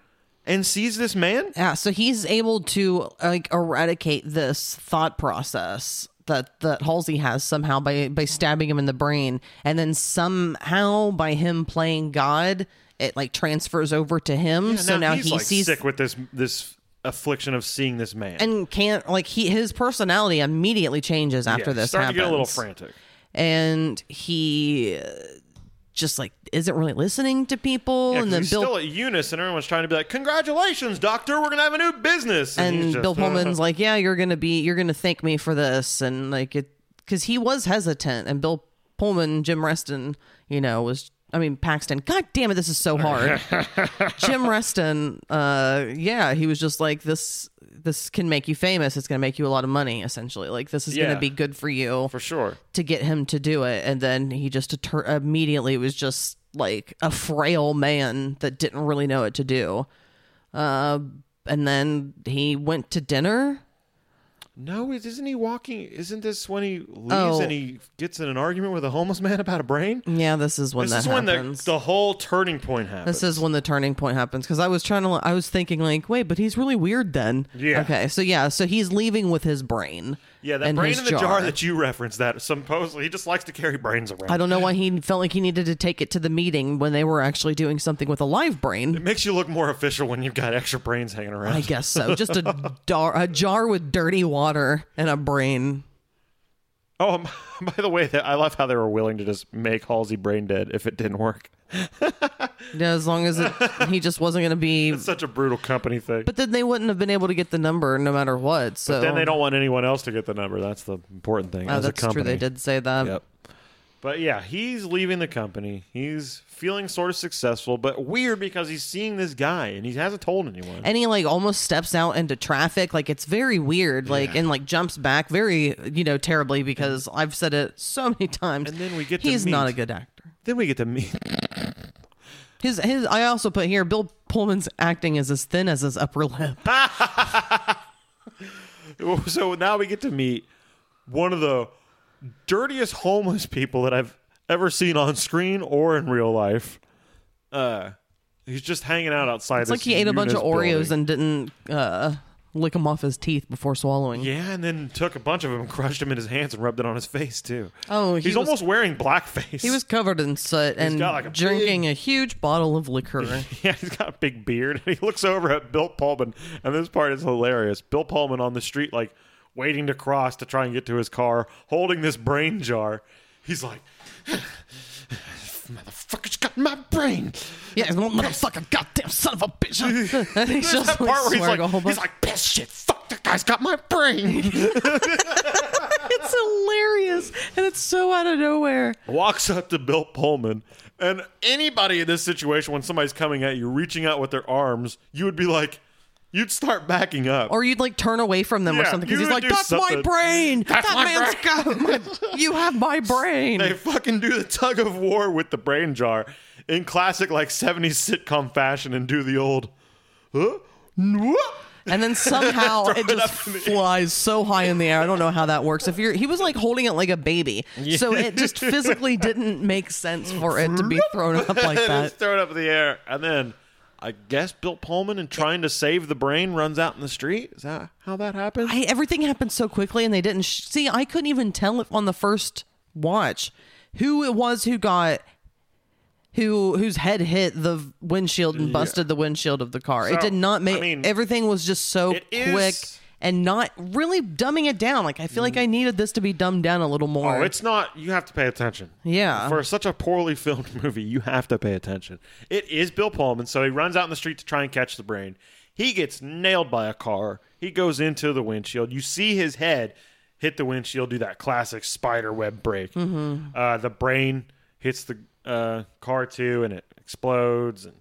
and sees this man. Yeah, so he's able to like eradicate this thought process that that Halsey has somehow by by stabbing him in the brain, and then somehow by him playing God, it like transfers over to him. so now, he's he like sees sick with this this affliction of seeing this man. and can't like he his personality immediately changes after this starting happens. to get a little frantic. and he uh, just like isn't really listening to people, and then he's Bill still at Eunice, and everyone's trying to be like, "Congratulations, doctor! We're gonna have a new business." and just, Bill Pullman's like, "Yeah, you're gonna be, you're gonna thank me for this," and like it, because he was hesitant, and Bill Pullman, Jim Reston, you know, was, I mean, Paxton. God damn it, this is so hard. Jim Reston, uh, yeah, he was just like this. this can make you famous. It's going to make you a lot of money, essentially. Like this is going to be good for you For sure. to get him to do it. And then he just deter- immediately was just like a frail man that didn't really know what to do. Uh, and then he went to dinner. No, is- isn't he walking? Isn't this when he leaves Oh. and he gets in an argument with a homeless man about a brain? Yeah, this is when This that is when the, the whole turning point happens. This is when the turning point happens because I was trying to, I was thinking like, wait, but he's really weird then. Yeah. Okay, so yeah, so he's leaving with his brain. Yeah, that and brain in the jar. that you referenced. That supposedly he just likes to carry brains around. I don't know why he felt like he needed to take it to the meeting when they were actually doing something with a live brain. It makes you look more official when you've got extra brains hanging around. I guess so. Just a, dar- a jar with dirty water and a brain. Oh, by the way, I love how they were willing to just make Halsey brain dead if it didn't work. Yeah, as long as it, he just wasn't going to be. It's such a brutal company thing. But then they wouldn't have been able to get the number no matter what. So then they don't want anyone else to get the number. That's the important thing. Oh, as a that's true. company. They did say that. Yep. But yeah, he's leaving the company. He's feeling sort of successful, but weird because he's seeing this guy and he hasn't told anyone. and he like almost steps out into traffic like it's very weird like and like jumps back very you know terribly because i've said it so many times And then we get to he's not a good actor then we get to meet. His his i also put here bill pullman's acting is as thin as his upper lip so now we get to meet one of the dirtiest homeless people that I've ever seen on screen or in real life. Uh, he's just hanging out outside. it's like he ate a bunch of oreos and didn't uh lick them off his teeth before swallowing Yeah, and then took a bunch of them, crushed them in his hands, and rubbed it on his face too. Oh, he he's was- almost wearing blackface. he was covered in soot and like, a drinking a huge bottle of liquor Yeah, he's got a big beard. He looks over at Bill Pullman, and this part is hilarious. Bill Pullman on the street, like waiting to cross to try and get to his car, holding this brain jar. He's like, "Motherfucker's got my brain." yeah motherfucker goddamn son of a bitch and he's There's just that like, part where he's like, a whole bunch he's like, "Piss shit, fuck that guy's got my brain." It's hilarious and it's so out of nowhere. Walks up to Bill Pullman, and anybody in this situation, when somebody's coming at you, reaching out with their arms, you would be like, you'd start backing up. Or you'd like turn away from them or Yeah, something because you he's would like, do "That's my something. brain. That's that my man's got my. You have my brain." they fucking do the tug of war with the brain jar in classic like 70s sitcom fashion and do the old huh? And then somehow it it just up in the air. flies so high in the air. I don't know how that works. If you're, he was like holding it like a baby, so it just physically didn't make sense for it to be thrown up like that. thrown up in the air and then I guess Bill Pullman and trying to save the brain runs out in the street. Is that how that happened? I, everything happened so quickly, and they didn't sh- see. I couldn't even tell if on the first watch who it was who got who whose head hit the windshield and busted the windshield of the car. it did not make. I mean, everything was just so it is- quick and not really dumbing it down. Like I feel like I needed this to be dumbed down a little more. Oh, it's not. You have to pay attention. Yeah. For such a poorly filmed movie, you have to pay attention. It is Bill Pullman, so he runs out in the street to try and catch the brain. He gets nailed by a car. He goes into the windshield. You see his head hit the windshield, do that classic spider web break. Mm-hmm. Uh, the brain hits the uh, car too, and it explodes, and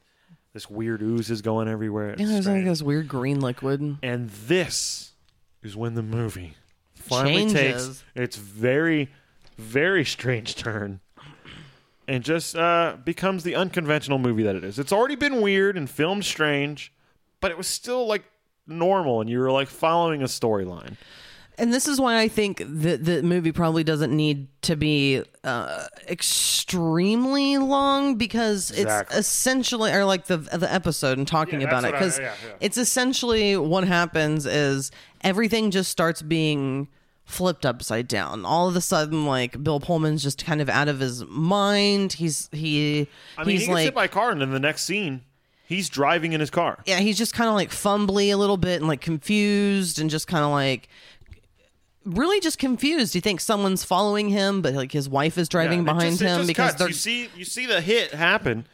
this weird ooze is going everywhere. It's yeah, there's like strange. this weird green liquid. And this is when the movie finally takes its very, very strange turn and just uh, becomes the unconventional movie that it is. It's already been weird and filmed strange, but it was still like normal, and you were like following a storyline. And this is why I think that the movie probably doesn't need to be uh, extremely long because Exactly. it's essentially, or like the the episode and talking Yeah, about it, that's what I- because yeah, yeah. it's essentially what happens is everything just starts being flipped upside down. All of a sudden, like Bill Pullman's just kind of out of his mind. He's he I mean, he's he gets like hit by a car, and in the next scene, he's driving in his car. yeah, he's just kind of like fumbly a little bit and like confused and just kind of like really just confused. You think someone's following him, but like his wife is driving Yeah, behind just- him because you see you see the hit happen,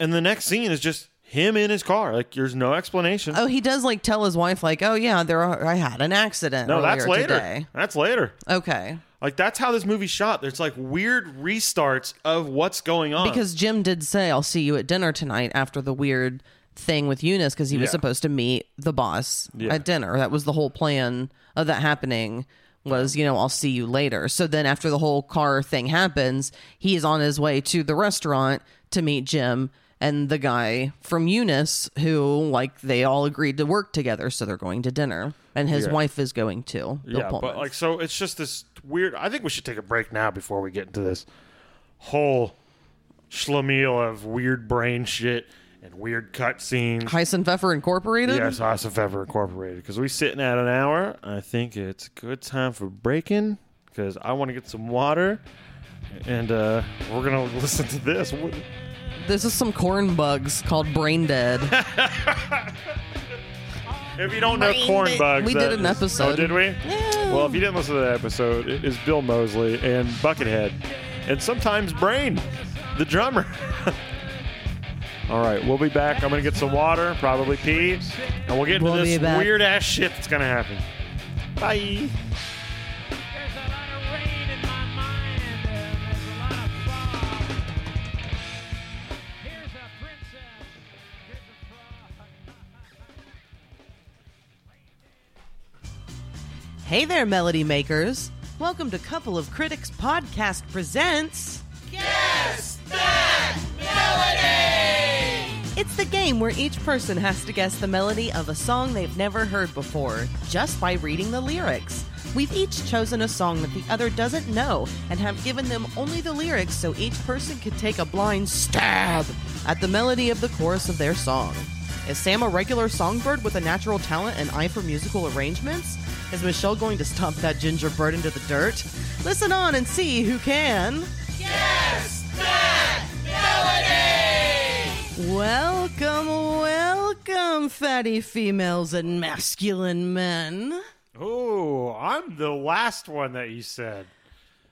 and the next scene is just him in his car. Like there's no explanation. Oh, he does like tell his wife like, "Oh yeah, there are, I had an accident no, that's later. today." That's later. Okay. Like that's how this movie's shot. There's like weird restarts of what's going on. Because Jim did say, "I'll see you at dinner tonight after the weird thing with Eunice because he was Yeah. supposed to meet the boss Yeah. at dinner. That was the whole plan of that happening. Was you know I'll see you later. So then after the whole car thing happens, he is on his way to the restaurant to meet Jim and the guy from Eunice who like they all agreed to work together. So they're going to dinner and his Yeah. wife is going too. Bill yeah, Pullman. but like, so it's just this weird. I think we should take a break now before we get into this whole schlemiel of weird brain shit and weird cut cutscenes. Hasenpfeffer Incorporated. Yes, House of Ever Incorporated. Because we're sitting at an hour. I think it's a good time for breaking. Because I want to get some water, and uh, we're gonna listen to this. What- This is some Cornbugs called Brain Dead. If you don't know Cornbugs, We did an is- episode. Oh, did we? Well, if you didn't listen to that episode, it is Bill Moseley and Buckethead, and sometimes Brain, the drummer. All right, we'll be back. I'm gonna get some water, probably pee, and we'll get into We'll be this back. weird ass shit that's gonna happen. Bye. There's a lot of rain in my mind, and there's a lot of fog. Here's a princess, here's a frog. Hey there, melody makers. Welcome to Couple of Critics Podcast presents. Guess That Melody! It's the game where each person has to guess the melody of a song they've never heard before, just by reading the lyrics. We've each chosen a song that the other doesn't know and have given them only the lyrics so each person could take a blind stab at the melody of the chorus of their song. Is Sam a regular songbird with a natural talent and eye for musical arrangements? Is Michelle going to stomp that ginger bird into the dirt? Listen on and see who can. Welcome, welcome, fatty females and masculine men. Oh, I'm the last one that you said.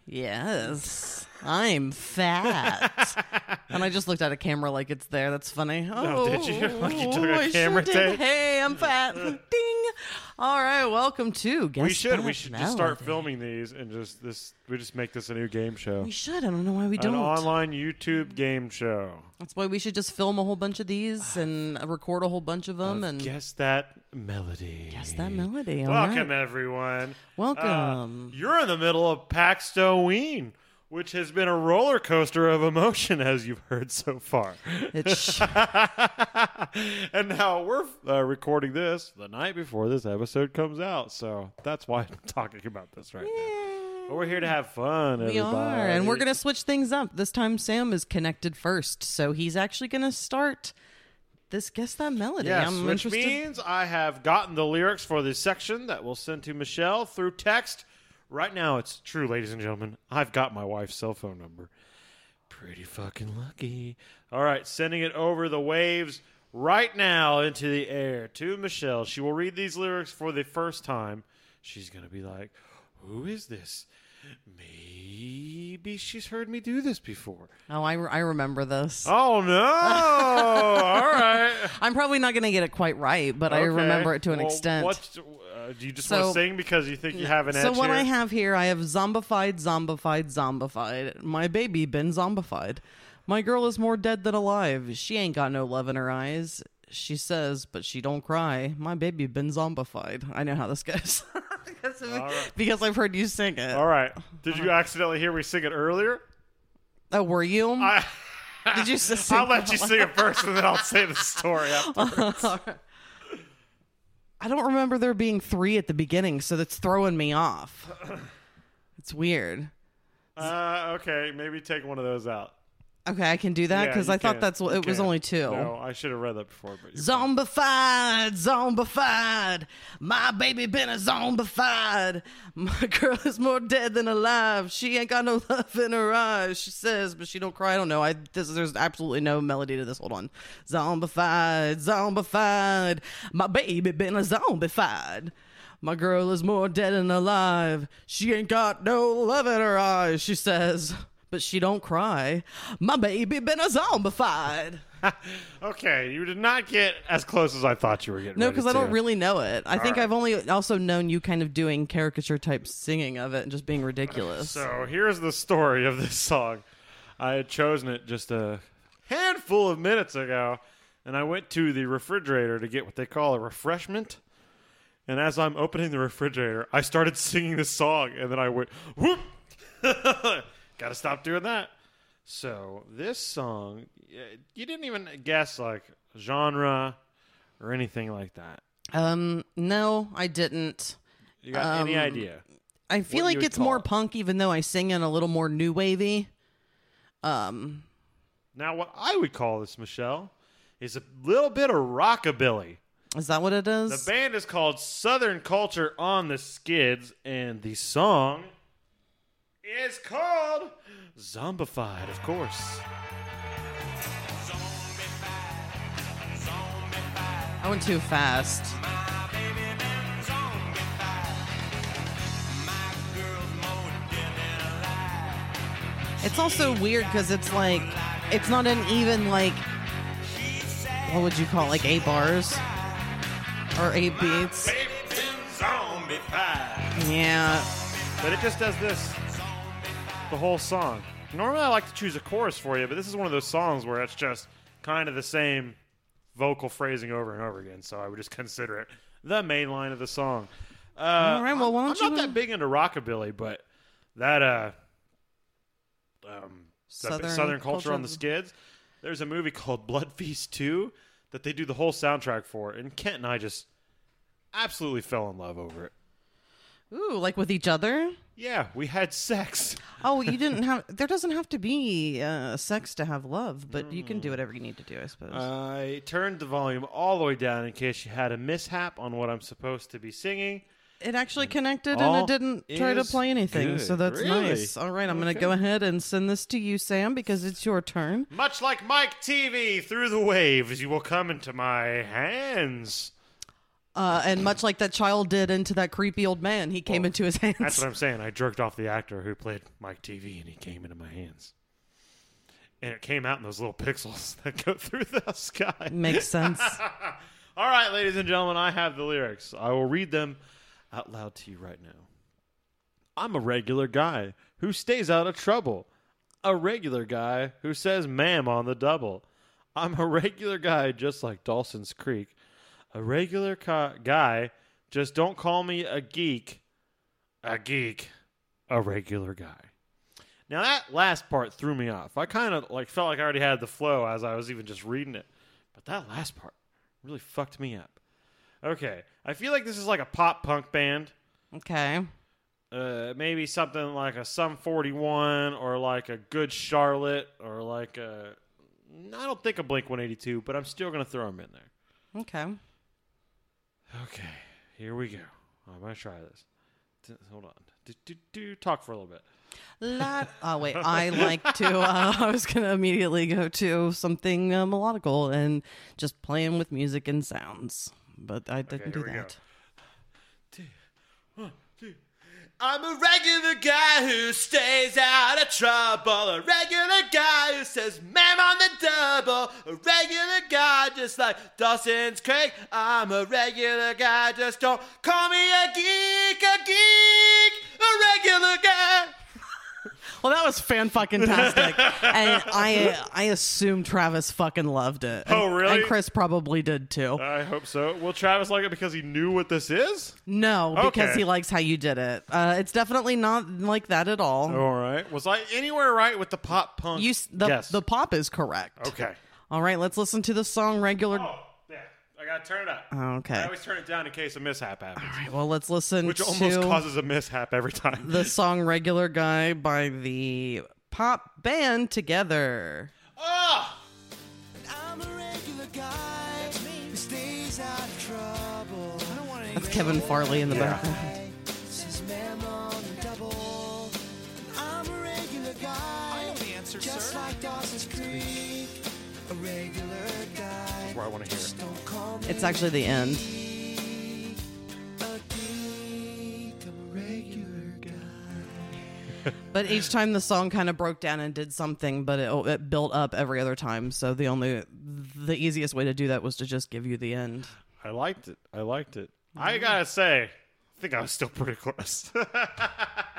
Yes, I'm fat. and I just looked at a camera like it's there. That's funny. Oh, did you? Like you took a I camera sure did. take? Hey, I'm fat. Ding. All right, welcome to Guess we should. We That should just start Melody. filming these and just this. We just make this a new game show. We should. I don't know why we An don't. online YouTube game show. That's why we should just film a whole bunch of these and record a whole bunch of them and guess that melody. guess that melody. All Welcome right. everyone. Welcome. Uh, you're in the middle of Pax Halloween, which has been a roller coaster of emotion, as you've heard so far. It's and now we're uh, recording this the night before this episode comes out, so that's why I'm talking about this right now. But we're here to have fun. we are, and we're gonna switch things up. This time, Sam is connected first, so he's actually gonna start this. Guess that melody. Yes, I'm which interested. means I have gotten the lyrics for this section that we'll send to Michelle through text. Right now, it's true, ladies and gentlemen. I've got my wife's cell phone number. Pretty fucking lucky. All right, sending it over the waves right now into the air to Michelle. She will read these lyrics for the first time. She's going to be like, Who is this? Maybe she's heard me do this before. oh, I, I remember this. Oh, no. All right. I'm probably not gonna get it quite right, but I remember it to an Well, extent. What's, uh, do you just So- want to sing because you think you have an edge So what here? I have here, I have zombified, zombified, zombified. My baby been zombified. My girl is more dead than alive. She ain't got no love in her eyes. She says, but she don't cry. My baby been zombified. I know how this goes. because, because I've heard you sing it. All right. Did you accidentally hear me sing it earlier? Oh, were you? I, Did you sing I'll let you sing it first, and then I'll say the story after. I don't remember there being three at the beginning, so that's throwing me off. It's weird. Uh, okay, maybe take one of those out. Okay, I can do that because you I thought that's what it was only two. No, I should have read that before. But. Zombified, zombified. My baby been a zombified. My girl is more dead than alive. She ain't got no love in her eyes. She says, but she don't cry. I don't know. I this, there's absolutely no melody to this. Hold on. Zombified, zombified. My baby been a zombified. My girl is more dead than alive. She ain't got no love in her eyes. She says, but she don't cry. My baby been a zombified. okay, you did not get as close as I thought you were getting. No, because I don't really know it. I think right. I've only also known you kind of doing caricature type singing of it and just being ridiculous. So here's the story of this song. I had chosen it just a handful of minutes ago, and I went to the refrigerator to get what they call a refreshment. And as I'm opening the refrigerator, I started singing this song, and then I went, whoop! Gotta stop doing that. So, this song, you didn't even guess like genre or anything like that. Um, no, I didn't. You got any Um, idea? I feel like it's more it. punk, even though I sing in a little more new wavy. Um, Now, what I would call this, Michelle, is a little bit of rockabilly. is that what it is? The band is called Southern Culture on the Skids, and the song is called Zombified, of course. I went too fast. It's also weird because it's like it's not an even like what would you call it, like eight bars or eight beats? Zombified. Yeah, But it just does this the whole song. Normally, I like to choose a chorus for you, but this is one of those songs where it's just kind of the same vocal phrasing over and over again. So I would just consider it the main line of the song. Uh, All right, well, why I'm don't not you- that big into rockabilly, but that uh, um, Southern Southern, culture, culture. on the skids. There's a movie called Blood Feast 2 that they do the whole soundtrack for, and Kent and I just absolutely fell in love over it. Ooh, like with each other. Yeah, we had sex. Oh, you didn't have. There doesn't have to be uh, sex to have love, but you can do whatever you need to do, I suppose. I turned the volume all the way down in case you had a mishap on what I'm supposed to be singing. it actually connected and all it didn't try to is play anything, so that's Really? nice. All right, I'm going to go ahead and send this to you, Sam, because it's your turn. Much like Mike Teevee through the waves, you will come into my hands. Uh, and much like that child did into that creepy old man, he came into his hands. That's what I'm saying. I jerked off the actor who played Mike Teevee, and he came into my hands. And it came out in those little pixels that go through the sky. Makes sense. All right, ladies and gentlemen, I have the lyrics. I will read them out loud to you right now. I'm a regular guy who stays out of trouble. A regular guy who says ma'am on the double. I'm a regular guy just like Dawson's Creek. A regular ca- guy, just don't call me a geek. A geek. A regular guy. Now that last part threw me off. I kind of like felt like I already had the flow as I was even just reading it. But that last part really fucked me up. Okay, I feel like this is like a pop punk band. okay. Uh, maybe something like a Sum 41 or like a Good Charlotte or like a. I don't think a Blink 182, but I'm still going to throw them in there. Okay. Okay, here we go. I'm going to try this. T- Hold on. Do, do, do, talk for a little bit. Oh, wait. I like to, uh, I was going to immediately go to something uh, melodical and just playing with music and sounds. But I didn't here do that. go. that. I'm a regular guy who stays out of trouble. A regular guy who says ma'am on the double. A regular guy just like Dawson's Creek. I'm a regular guy, just don't call me a geek, a geek. A regular guy. Well, that was fan fucking tastic, and I I assume Travis fucking loved it. And- Oh, really? And Chris probably did too. I hope so. Will Travis like it because he knew what this is? no, because okay. he likes how you did it. Uh, it's definitely not like that at all. All right. Was I anywhere right with the pop punk? You the Yes. the pop is correct. Okay. All right, let's listen to the song regular. Oh. I gotta turn it up. Okay. I always turn it down in case a mishap happens, All right, well, let's listen which to almost causes a mishap every time. the song "Regular Guy" by the pop band Together. Ah! I'm a regular guy who stays out of trouble. I don't want That's Kevin Farley in the Yeah. background. Says ma'am on the double. I'm a regular guy. I know the answer, just like Dawson's Creek. A regular guy. where I want to hear It's actually the end. But each time the song kind of broke down and did something, but it, it built up every other time. So the only, the easiest way to do that was to just give you the end. I liked it. I liked it. I gotta say, I think I was still pretty close.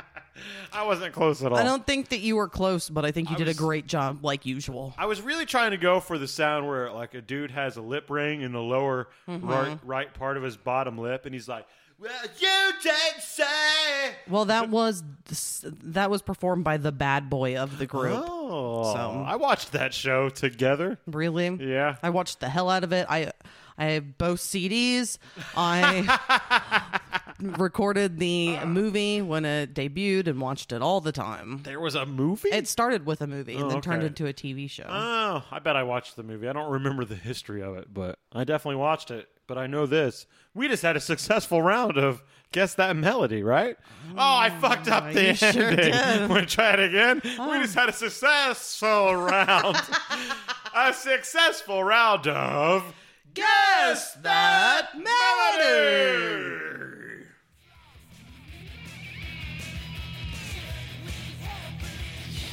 I wasn't close at all. I don't think that you were close, but I think you I did was- a great job, like usual. I was really trying to go for the sound where like a dude has a lip ring in the lower Mm-hmm. right right part of his bottom lip, and he's like, "Well, you did say." Well, that was that was performed by the bad boy of the group. Oh, So- I watched that show together. Really? Yeah. I watched the hell out of it. I I have both CDs. I recorded the movie when it debuted and watched it all the time. There was a movie. It started with a movie and Oh, then turned okay. into a TV show. Oh, I bet I watched the movie. I don't remember the history of it, but I definitely watched it. But I know this: we just had a successful round of guess that melody, right? Oh, I fucked up ah, the you ending. sure did. Want to try it again? We just had a successful round. a successful round of guess that melody.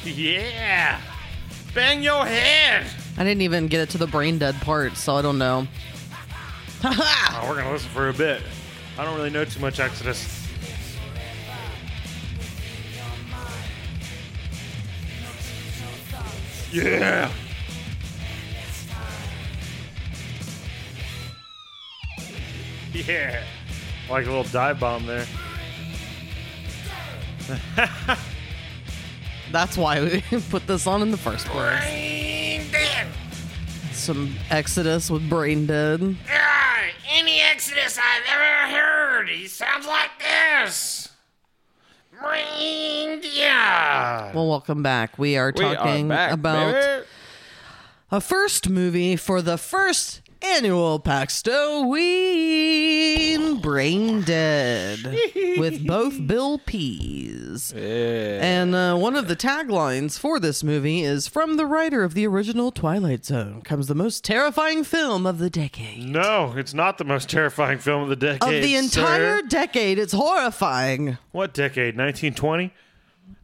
Yeah. Bang your head. I didn't even get it to the brain dead part, so I don't know. Oh, we're gonna listen for a bit. I don't really know too much Exodus. Yeah. Yeah. Like a little dive bomb there. That's why we put this on in the first place. Brain dead. Some Exodus with brain dead. Ah, any Exodus I've ever heard, he sounds like this. Yeah. Well, welcome back. We are talking about a first movie for the first annual Paxtoween Brain Dead with both Bill Pease. And uh, one of the taglines for this movie is From the writer of the original Twilight Zone comes the most terrifying film of the decade. No, it's not the most terrifying film of the decade. Of the entire sir. decade, it's horrifying. What decade? 1920?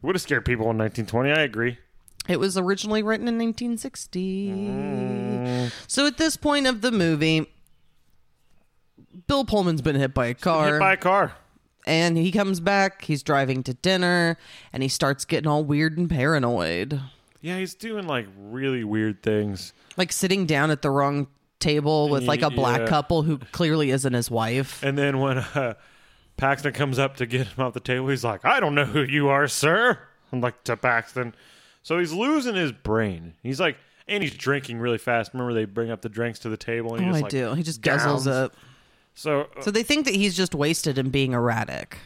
Would have scared people in 1920. I agree. It was originally written in 1960. Mm. So at this point of the movie, Bill Pullman's been hit by a car, Hit by a car. and he comes back. He's driving to dinner, and he starts getting all weird and paranoid, Yeah, he's doing like really weird things. like sitting down at the wrong table with like a black Yeah. couple who clearly isn't his wife. And then when uh, Paxton comes up to get him off the table, he's like, I don't know who you are, sir. I'm like, to Paxton. So he's losing his brain. He's like, and he's drinking really fast. Remember, they bring up the drinks to the table and he Oh, just I like, do. He just guzzles downs. it. So, uh, So they think that he's just wasted and being erratic.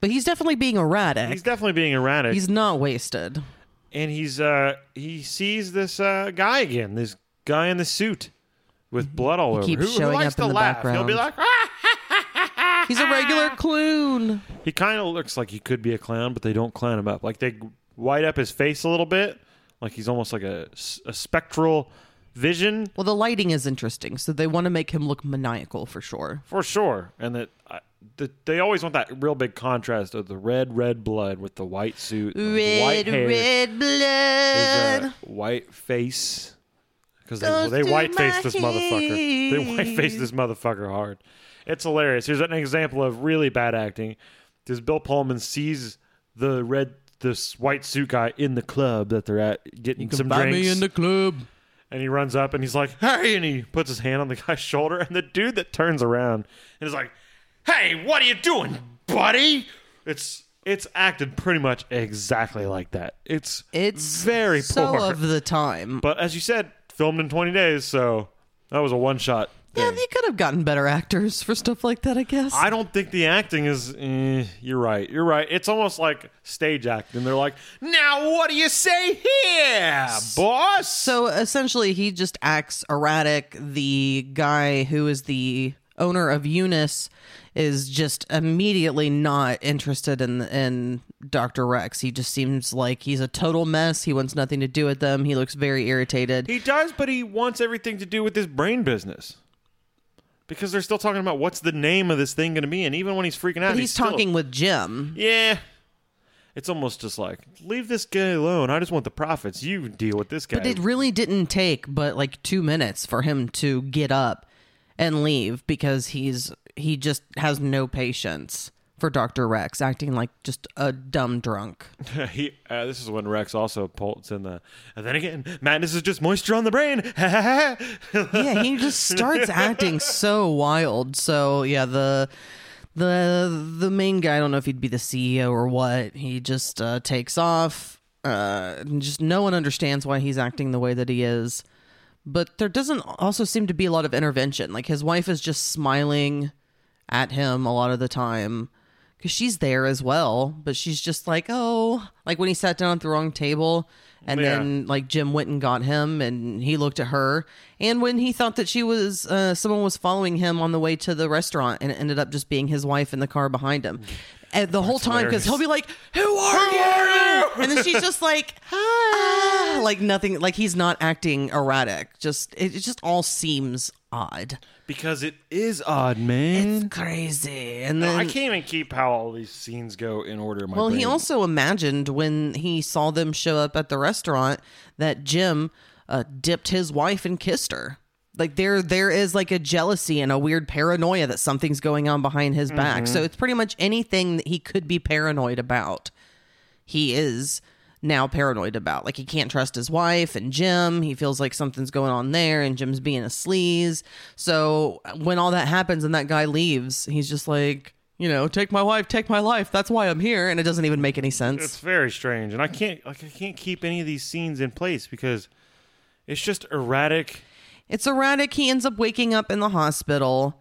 But he's definitely being erratic. he's definitely being erratic. He's not wasted. and he's uh he sees this uh guy again, this guy in the suit with blood all over. keeps who, who showing likes up in to the laugh. He'll be like, ah! He's a regular clown. he kind of looks like he could be a clown, but they don't clown him up. Like they white up his face a little bit, like he's almost like a, a spectral vision Well, the lighting is interesting, so they want to make him look maniacal for sure. for sure. And that I the, they always want that real big contrast of the red, red blood with the white suit, the white hair. red blood. uh, white face because they, Goes they white faced this motherfucker. They white faced this motherfucker hard. It's hilarious. Here's an example of really bad acting. This Bill Pullman sees the red, this white suit guy in the club that they're at getting some drinks, me in the club. and he runs up and he's like, "Hey!" and he puts his hand on the guy's shoulder, and the dude that turns around and is like, "Hey, what are you doing, buddy?" It's it's acted pretty much exactly like that. It's It's very so poor. of the time. But as you said, filmed in 20 days, so that was a one shot. Yeah, they could have gotten better actors for stuff like that, I guess. I don't think the acting is. Eh, you're right. You're right. It's almost like stage acting. They're like, now what do you say here, boss? so essentially, he just acts erratic. The guy who is the owner of Eunice is just immediately not interested in in Dr. Rex. He just seems like he's a total mess. He wants nothing to do with them. He looks very irritated. He does, but he wants everything to do with his brain business. Because they're still talking about what's the name of this thing going to be, and even when he's freaking out, he's still- talking with Jim. Yeah, it's almost just like leave this guy alone. I just want the profits. You deal with this guy. But it really didn't take but like two minutes for him to get up and leave because he's he just has no patience for Dr. Rex, acting like just a dumb drunk. he, uh, this is when Rex also pulls in the. And then again, madness is just moisture on the brain. yeah, he just starts acting so wild. So yeah, the the the main guy, I don't know if he'd be the CEO or what. He just uh, takes off. Uh, and just no one understands why he's acting the way that he is. But there doesn't also seem to be a lot of intervention. Like his wife is just smiling at him a lot of the time because she's there as well. But she's just like, oh, like when he sat down at the wrong table, and Yeah. then like Jim went and got him, and he looked at her. And when he thought that she was, uh, someone was following him on the way to the restaurant, and it ended up just being his wife in the car behind him. And the whole time, because he'll be like, "Who are you?" and then she's just like, "Hi," like nothing, like he's not acting erratic. Just it, it just all seems odd. Because it is odd, man. It's crazy. And then I can't even keep how all these scenes go in order. in My Well, he also imagined when he saw them show up at the restaurant that Jim uh, dipped his wife and kissed her. Like there, there is like a jealousy and a weird paranoia that something's going on behind his back. So it's pretty much anything that he could be paranoid about. He is now paranoid about. Like he can't trust his wife and Jim. He feels like something's going on there, and Jim's being a sleaze. So when all that happens and that guy leaves, he's just like, you know, take my wife, take my life. That's why I'm here, and it doesn't even make any sense. It's very strange, and I can't like I can't keep any of these scenes in place because it's just erratic. It's erratic. He ends up waking up in the hospital.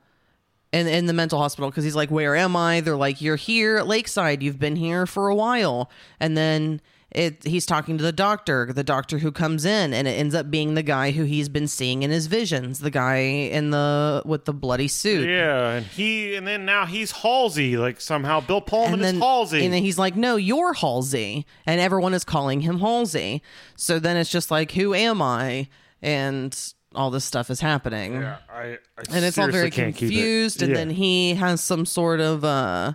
In, in the mental hospital because he's like, Where am I? They're like, You're here at Lakeside. You've been here for a while. And then it he's talking to the doctor, the doctor who comes in, and it ends up being the guy who he's been seeing in his visions, the guy in the with the bloody suit. Yeah, and he and then now he's Halsey. Like somehow Bill Pullman then, is Halsey. and then he's like, "No, you're Halsey," and everyone is calling him Halsey. So then it's just like, "Who am I?" And all this stuff is happening. yeah, I, I and it's all very seriously it. confused and then he has some sort of uh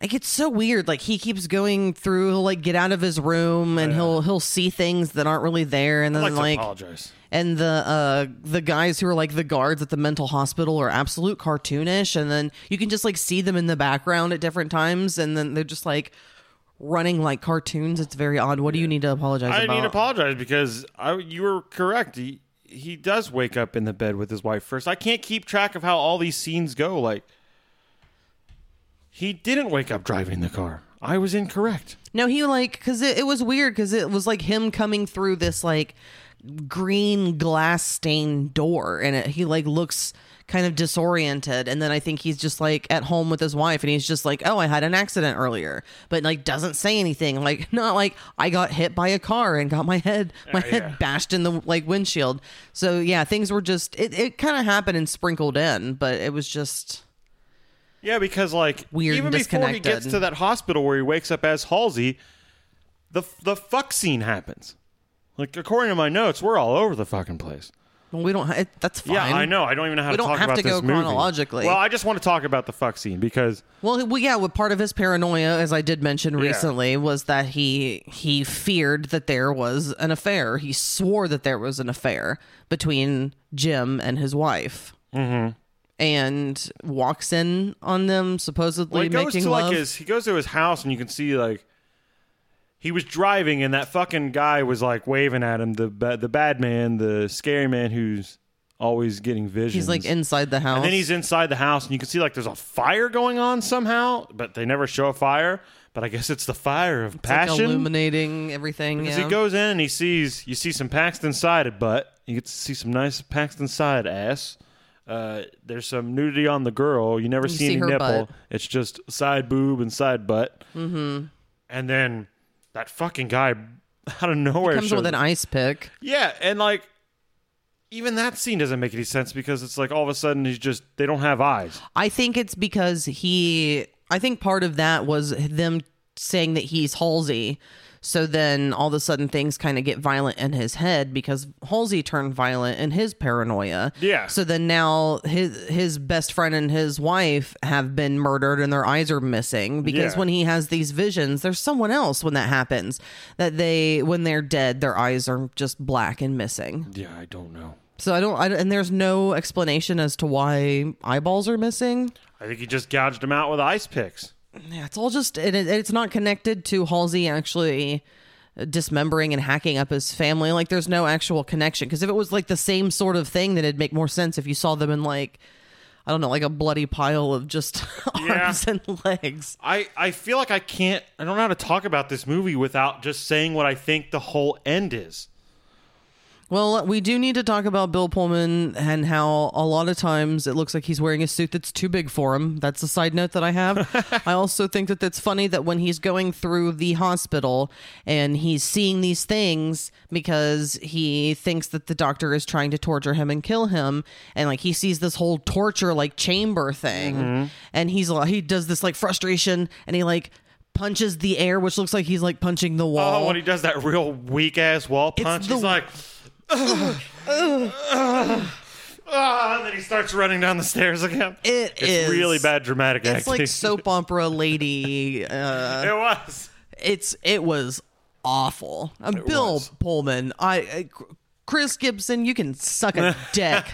like it's so weird. Like he keeps going through he'll like get out of his room and he'll he'll see things that aren't really there. And I'd then like, like, apologize. and the uh the guys who are like the guards at the mental hospital are absolute cartoonish. And then you can just like see them in the background at different times. And then they're just like running like cartoons. It's very odd. What do you need to apologize I about need to apologize because I, you were correct. He he does wake up in the bed with his wife first. I can't keep track of how all these scenes go. Like he didn't wake up driving the car. I was incorrect. No, he like because it, it was weird because it was like him coming through this like green glass stained door, and it, he like looks kind of disoriented, and then I think he's just like at home with his wife, and he's just like, "Oh, I had an accident earlier," but like doesn't say anything. Like not like I got hit by a car and got my head uh, my head yeah. bashed in the like windshield. So yeah, things were just it, it kind of happened and sprinkled in, but it was just. Yeah, because like Weird even and before he gets to that hospital where he wakes up as Halsey, the the fuck scene happens. Like according to my notes, we're all over the fucking place. Well, we don't. ha- It, that's fine. Yeah, I know. I don't even know how We to don't talk have about to this go movie. chronologically. Well, I just want to talk about the fuck scene because Well, well, yeah. Well, part of his paranoia, as I did mention recently, was that he he feared that there was an affair. He swore that there was an affair between Jim and his wife, mm-hmm. And walks in on them supposedly well, he goes making to love. like his he goes to his house and you can see like he was driving and that fucking guy was like waving at him the ba- the bad man the scary man who's always getting visions He's like inside the house. and then he's inside the house and you can see like there's a fire going on somehow but they never show a fire but i guess it's the fire of It's, like, passion illuminating everything. because yeah. he goes in and he sees you see some Paxton side butt. You get to see some nice Paxton side ass. Uh, there's some nudity on the girl. You never You see, see any nipple. butt. It's just side boob and side butt. Mm-hmm. And then that fucking guy out of nowhere comes shows with an ice pick. yeah, and like even that scene doesn't make any sense because it's like all of a sudden he's just they don't have eyes. I think it's because he. I think part of that was them saying that he's Halsey. So then all of a sudden things kind of get violent in his head because Halsey turned violent in his paranoia. Yeah. So then now his his best friend and his wife have been murdered and their eyes are missing because Yeah. when he has these visions, there's someone else when that happens that they when they're dead, their eyes are just black and missing. Yeah, I don't know. So I don't, I, and there's no explanation as to why eyeballs are missing. I think he just gouged them out with ice picks. Yeah, it's all just it, it- it's not connected to Halsey actually dismembering and hacking up his family. Like there's no actual connection because if it was like the same sort of thing, then it'd make more sense if you saw them in like I don't know, like a bloody pile of just Yeah. arms and legs. I, I feel like I can't I don't know how to talk about this movie without just saying what I think the whole end is. Well, we do need to talk about Bill Pullman and how a lot of times it looks like he's wearing a suit that's too big for him. That's a side note that I have. I also think that it's funny that when he's going through the hospital and he's seeing these things because he thinks that the doctor is trying to torture him and kill him, and like he sees this whole torture like chamber thing, mm-hmm. and he's like he does this like frustration and he like punches the air, which looks like he's like punching the oh, wall. Oh, when he does that real weak ass wall punch, the- he's like, "Ugh, ugh, ugh." Ah, and then he starts running down the stairs again. It it's is- really bad dramatic it's acting. It's like soap opera lady uh it was. it's it was awful uh, bill was. pullman i I- chris gibson you can suck a dick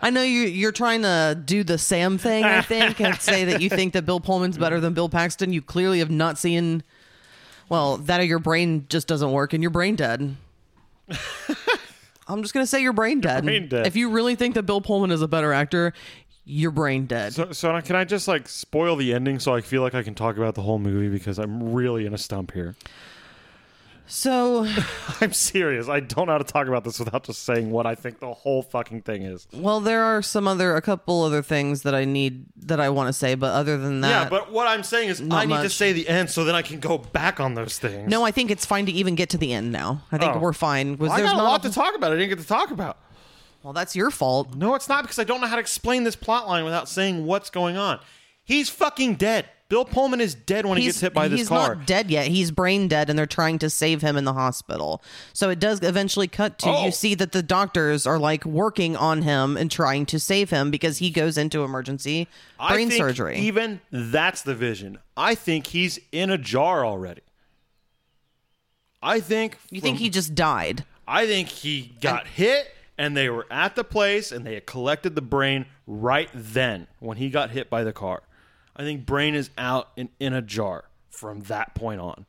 i know you you're trying to do the sam thing i think and say that you think that bill pullman's better than bill paxton you clearly have not seen well that or your brain just doesn't work and you're brain dead i'm just gonna say you're brain dead. brain dead. if you really think that bill pullman is a better actor you're brain dead So, so can I just like spoil the ending so I feel like I can talk about the whole movie because I'm really in a stump here. So I'm serious. I don't know how to talk about this without just saying what I think the whole fucking thing is. Well, there are some other, a couple other things that I need that I want to say, but other than that, yeah, but what I'm saying is I need to say the end so then I can go back on those things. no, I think it's fine to even get to the end now. I think Oh. we're fine. Was I there's got a not lot to talk about. I didn't get to talk about. Well, that's your fault. No, it's not because I don't know how to explain this plot line without saying what's going on. He's fucking dead. Bill Pullman is dead when he he's gets hit by this car. he's car. not dead yet. He's brain dead, and they're trying to save him in the hospital. So it does eventually cut to Oh. you see that the doctors are like working on him and trying to save him because he goes into emergency I brain think surgery. Even that's the vision. I think he's in a jar already. I think you think he just died? I think he got hit and they were at the place and they had collected the brain right then when he got hit by the car. I think brain is out and in a jar from that point on.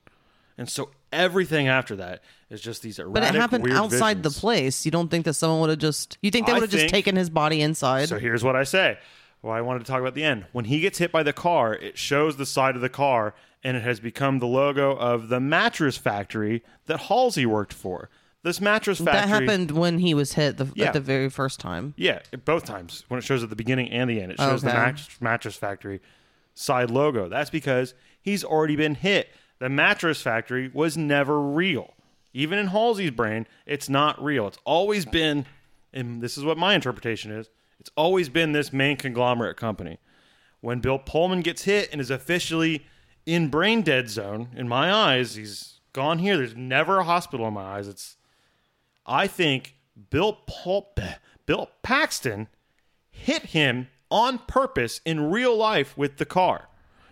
And so everything after that is just these erratic But it happened outside visions. the place. You don't think that someone would have just? You think they would have just taken his body inside? So here's what I say. Well, I wanted to talk about the end. When he gets hit by the car, it shows the side of the car, and it has become the logo of the mattress factory that Halsey worked for. This mattress factory. That happened when he was hit the, Yeah. at the very first time. Yeah, both times when it shows at the beginning and the end, it shows the Okay. mat- mattress factory side logo. That's because he's already been hit. The mattress factory was never real. Even in Halsey's brain, it's not real. It's always been, and this is what my interpretation is. It's always been this main conglomerate company. When Bill Pullman gets hit and is officially in brain dead zone, in my eyes, he's gone here. There's never a hospital in my eyes. It's I think Bill Paul, Bill Paxton hit him on purpose in real life with the car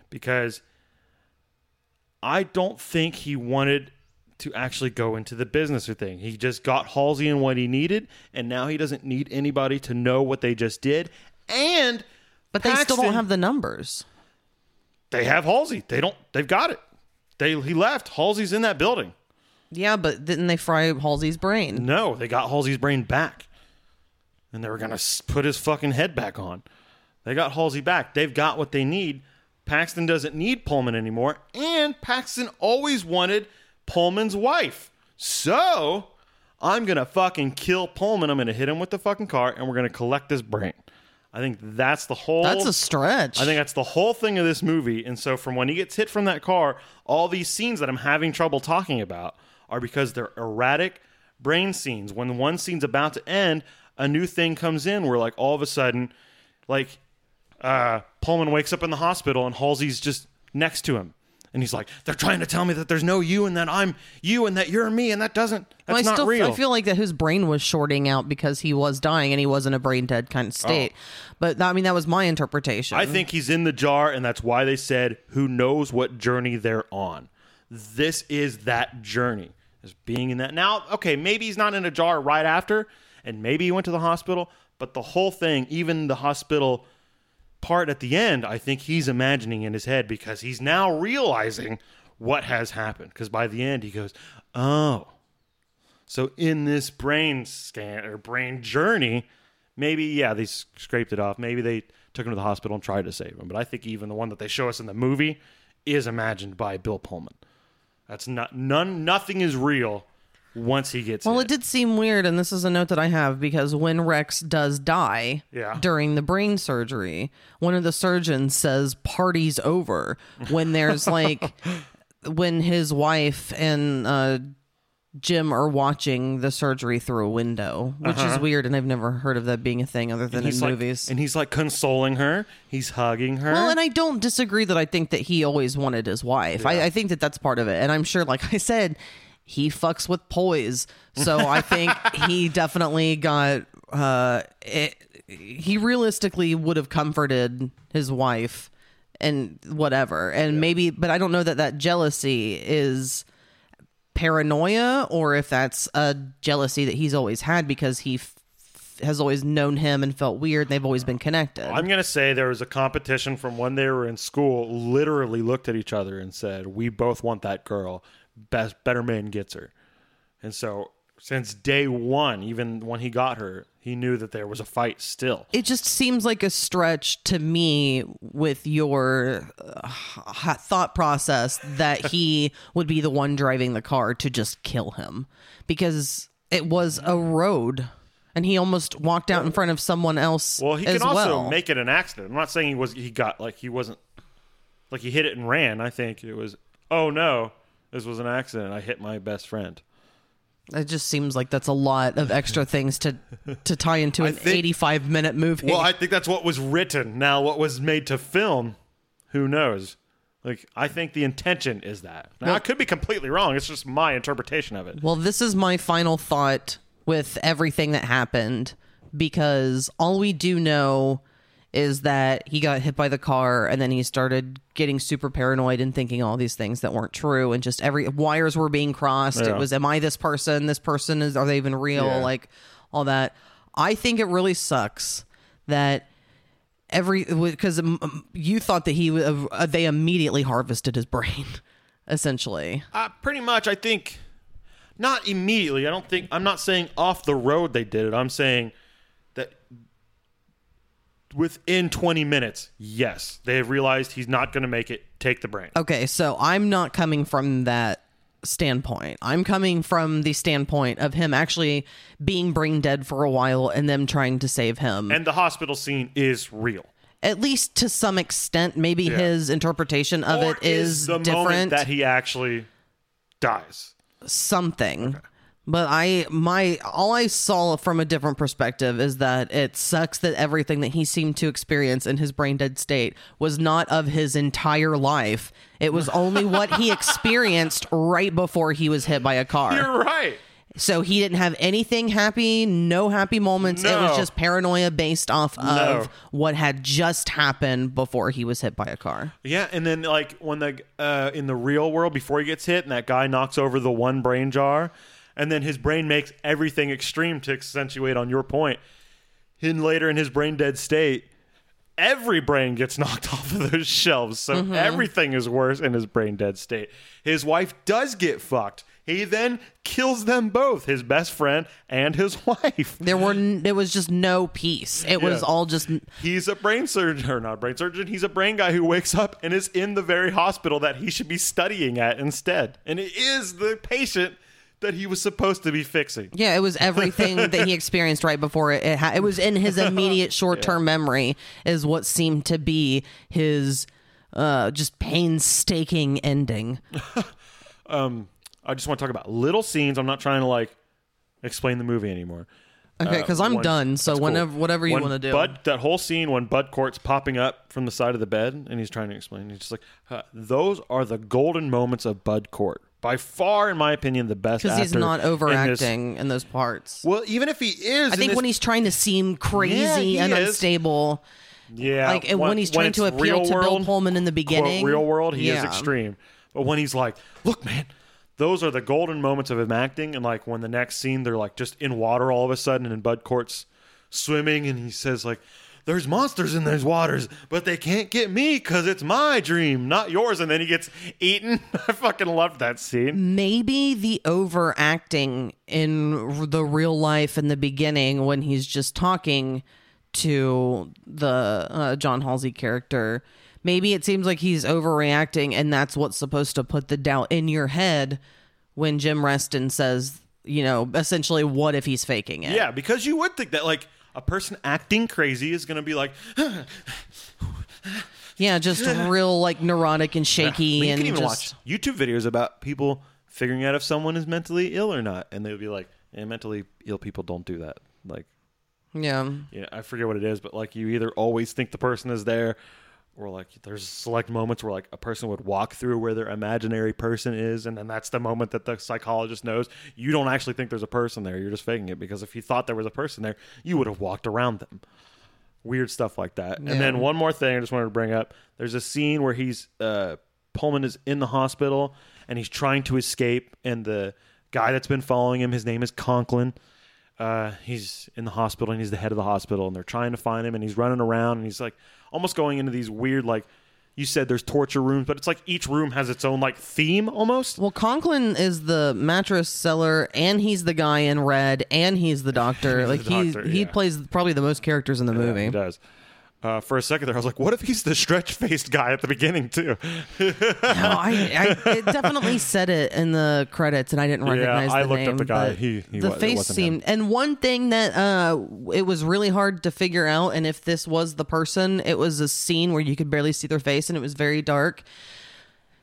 because I don't think he wanted to actually go into the business or thing. He just got Halsey in what he needed, and now he doesn't need anybody to know what they just did. And But they still don't have the numbers. they have Halsey. They don't. They've got it. They he left. Halsey's in that building. Yeah, but didn't they fry Halsey's brain? No, they got Halsey's brain back. And they were going to put his fucking head back on. They got Halsey back. They've got what they need. Paxton doesn't need Pullman anymore. And Paxton always wanted Pullman's wife. So I'm going to fucking kill Pullman. I'm going to hit him with the fucking car and we're going to collect his brain. I think that's the whole. That's a stretch. I think that's the whole thing of this movie. And so, from when he gets hit from that car, all these scenes that I'm having trouble talking about are because they're erratic brain scenes. When one scene's about to end, a new thing comes in where, like, all of a sudden, like, uh, Pullman wakes up in the hospital and Halsey's just next to him. And he's like, they're trying to tell me that there's no you and that I'm you and that you're me and that doesn't, that's I not still real. I feel like that his brain was shorting out because he was dying and he was in a brain dead kind of state. But I mean that was my interpretation. Oh. I think he's in the jar, and that's why they said, "Who knows what journey they're on?" This is that journey, is being in that. Now, okay, maybe he's not in a jar right after, and maybe he went to the hospital, but the whole thing, even the hospital part at the end, I think he's imagining in his head because he's now realizing what has happened. Because by the end, he goes, "Oh, so in this brain scan or brain journey, maybe yeah, they scraped it off. Maybe they took him to the hospital and tried to save him. But I think even the one that they show us in the movie is imagined by Bill Pullman. That's not none. Nothing is real once he gets. Well, hit. it did seem weird, and this is a note that I have because when Rex does die Yeah. during the brain surgery, one of the surgeons says "party's over" when there's like when his wife and uh, Jim are watching the surgery through a window, which is weird, and I've never heard of that being a thing other than in Uh-huh. like, movies. and he's like consoling her. He's hugging her. Well, and I don't disagree that I think that he always wanted his wife. I, I think that that's part of it. And I'm sure, like I said, he fucks with poise. So I think he definitely got, uh, it, he realistically would have comforted his wife and whatever. And maybe, but I don't know that that jealousy is paranoia or if that's a jealousy that he's always had because he f- has always known him and felt weird and they've always been connected. I'm gonna say there was a competition from when they were in school. Literally looked at each other and said, "We both want that girl. Best better man gets her." And so since day one, even when he got her, he knew that there was a fight still. it just seems like a stretch to me with your uh, thought process that he would be the one driving the car to just kill him because it was a road and he almost walked out in front of someone else Well, he can also well. make it an accident. I'm not saying he was. He got like he wasn't like he hit it and ran. I think it was. Oh no, this was an accident. I hit my best friend. it just seems like that's a lot of extra things to to tie into an think- 85 minute movie Well, I think that's what was written. Now, what was made to film, who knows? Like, I think the intention is that. Now, I could be completely wrong. It's just my interpretation of it. Well, this is my final thought with everything that happened because all we do know is that he got hit by the car and then he started getting super paranoid and thinking all these things that weren't true and just every wires were being crossed. Yeah. It was am I this person? This person is are they even real? Yeah. Like all that. I think it really sucks that every because you thought that he uh, they immediately harvested his brain essentially. Uh, pretty much, I think, not immediately. I don't think, I'm not saying off the road they did it. I'm saying within 20 minutes, yes, they have realized he's not going to make it. Take the brain. Okay, so I'm not coming from that standpoint. I'm coming from the standpoint of him actually being brain dead for a while and them trying to save him. And the hospital scene is real. At least to some extent, maybe Yeah. his interpretation of Or it is, the different. moment that he actually dies. something. But I my all I saw from a different perspective is that it sucks that everything that he seemed to experience in his brain dead state was not of his entire life. It was only what he experienced right before he was hit by a car. You're right. So he didn't have anything happy, no happy moments. It was just paranoia based off of No. what had just happened before he was hit by a car. Yeah, and then like when the uh, in the real world before he gets hit and that guy knocks over the one brain jar, and then his brain makes everything extreme to accentuate on your point. Then later in his brain dead state, every brain gets knocked off of those shelves, so Mm-hmm. everything is worse in his brain dead state. His wife does get fucked. He then kills them both, his best friend and his wife. There were n- there was just no peace. It was all just He's a brain surgeon, or not a brain surgeon. He's a brain guy who wakes up and is in the very hospital that he should be studying at instead. And it is the patient that he was supposed to be fixing. Yeah, it was everything that he experienced right before it. It, ha- it was in his immediate short-term memory, is what seemed to be his uh, just painstaking ending. Um, I just want to talk about little scenes. I'm not trying to like explain the movie anymore. Okay, because I'm One- done. So that's cool. whenever, whatever you want to do. Bud, that whole scene when Bud Cort's popping up from the side of the bed and he's trying to explain, he's just like, huh, those are the golden moments of Bud Cort. By far, in my opinion, the best because he's not in this- overacting in, those parts. Well, even if he is, I think this- when he's trying to seem crazy Yeah, and is. unstable, Yeah, Like, and when he's trying to appeal to Bill Pullman in the quote, beginning, real world, he is extreme. But when he's like, "Look, man, those are the golden moments of him acting," and like when the next scene they're like just in water all of a sudden, and Bud Cort's swimming, and he says like, there's monsters in those waters, but they can't get me because it's my dream, not yours. And then he gets eaten. I fucking loved that scene. maybe the overacting in the real life in the beginning when he's just talking to the uh, John Halsey character. Maybe it seems like he's overreacting, and that's what's supposed to put the doubt in your head when Jim Reston says, you know, essentially, what if he's faking it? Yeah, because you would think that like a person acting crazy is going to be like, Yeah, just real like neurotic and shaky, But you and can even just watch YouTube videos about people figuring out if someone is mentally ill or not, and they'll be like, eh, mentally ill people don't do that. Like, yeah. yeah, I forget what it is, but like you either always think the person is there, or like there's select moments where like a person would walk through where their imaginary person is, and then that's the moment that the psychologist knows you don't actually think there's a person there. You're just faking it because if you thought there was a person there, you would have walked around them. Weird stuff like that. And then one more thing I just wanted to bring up. There's a scene where he's uh Pullman is in the hospital and he's trying to escape and the guy that's been following him, his name is Conklin. Uh, he's in the hospital and he's the head of the hospital and they're trying to find him and he's running around and he's like almost going into these weird like you said there's torture rooms, but it's like each room has its own like theme almost. Well, Conklin is the mattress seller, and he's the guy in red, and he's the doctor. like the he doctor, he yeah. plays probably the most characters in the Yeah, movie. he does. Uh, for a second there, I was like, "What if he's the stretch-faced guy at the beginning too?" No, I, I it definitely said it in the credits, and I didn't recognize Yeah, I the looked up the guy. He- he the wa- it face seemed. And one thing that uh, it was really hard to figure out, and if this was the person, it was a scene where you could barely see their face, and it was very dark.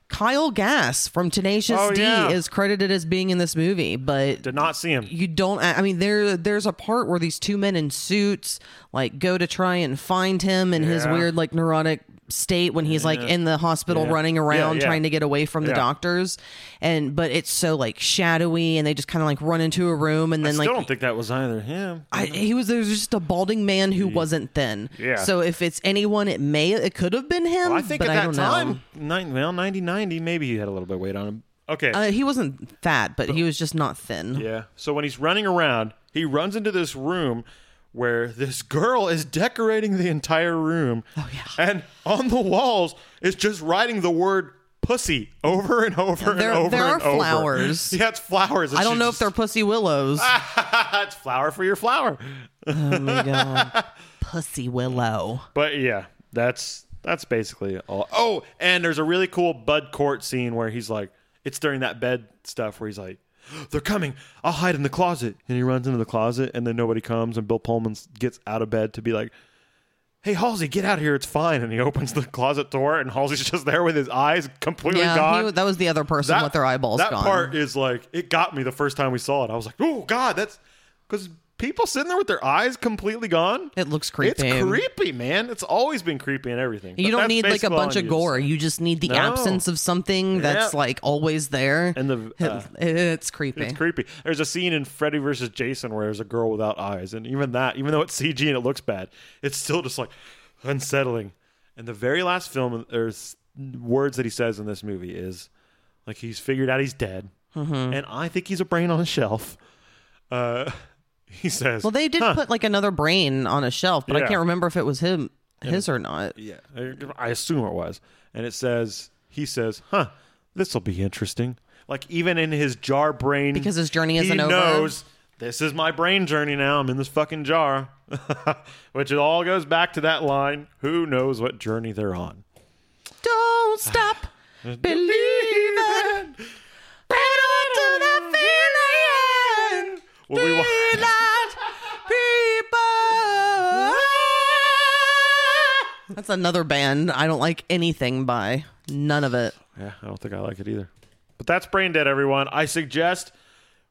Kyle Gass from Tenacious Oh, D yeah. is credited as being in this movie, but Did not see him. you don't i mean there there's a part where these two men in suits like go to try and find him in his weird like neurotic state when he's like in the hospital Yeah. running around yeah. trying to get away from the Yeah. doctors and but it's so like shadowy and they just kind of like run into a room and I then still like I don't think that was either him. I, he was there was just a balding man who wasn't thin. Yeah. So if it's anyone, it may it could have been him. Well, I think but at I that don't time, nine, well, 90, 90, maybe he had a little bit of weight on him. Okay. Uh, he wasn't fat, but he was just not thin. Yeah. So when he's running around, he runs into this room where this girl is decorating the entire room. Oh yeah. And on the walls is just writing the word pussy over and over There- and over there and are over. flowers. Yeah, it's flowers. I don't know if they're pussy willows. it's flower for your flower. oh my god, pussy willow. But yeah, that's that's basically all. Oh, and there's a really cool Bud Cort scene where he's like, it's during that bed stuff where he's like, "They're coming. I'll hide in the closet." And he runs into the closet, and then nobody comes, and Bill Pullman gets out of bed to be like, "Hey, Halsey, get out of here. It's fine." And he opens the closet door, and Halsey's just there with his eyes completely Yeah, gone. he, that was the other person with their eyeballs that gone. part is like it got me the first time we saw it. I was like, "Oh God, that's." Because people sitting there with their eyes completely gone. It looks creepy. It's creepy, man. It's always been creepy and everything. you don't need like a bunch of gore. You just need the No. absence of something that's like always there. And the uh, it's creepy. it's creepy. There's a scene in Freddy versus Jason where there's a girl without eyes, and even that, even though it's CG and it looks bad, it's still just like unsettling. And the very last film, there's words that he says in this movie is like he's figured out he's dead, Mm-hmm. and I think he's a brain on a shelf. Uh, he says, well, they did "Huh." put like another brain on a shelf, but I can't remember if it was him, his or not. Yeah, I- assume it was. And it says, he says, huh, this will be interesting. Like, even in his jar brain. Because his journey isn't over? knows, this is my brain journey now. I'm in this fucking jar. Which it all goes back to that line who knows what journey they're on? Don't stop believing. Feeling. We wa- Daylight people. That's another band I don't like anything by. None of it. Yeah, I don't think I like it either. But that's Brain Dead, everyone. I suggest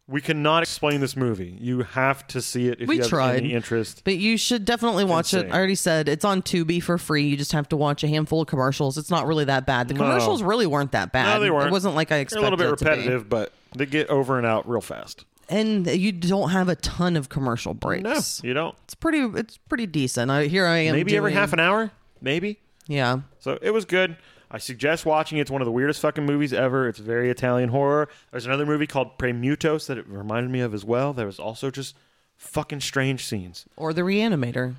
we cannot explain this movie. You have to see it if We you have tried. any interest. But you should definitely watch it. insane. I already said it's on Tubi for free. You just have to watch a handful of commercials. It's not really that bad. The No. commercials really weren't that bad. No, they weren't. It wasn't like I They're a little bit it to be. repetitive, but they get over and out real fast. And you don't have a ton of commercial breaks. No, you don't. It's pretty. It's pretty decent. I, here I am. Maybe every half an hour, maybe. Yeah. So it was good. I suggest watching. It's one of the weirdest fucking movies ever. It's very Italian horror. There's another movie called Premutos that it reminded me of as well. There was also just fucking strange scenes. Or the Re-Animator.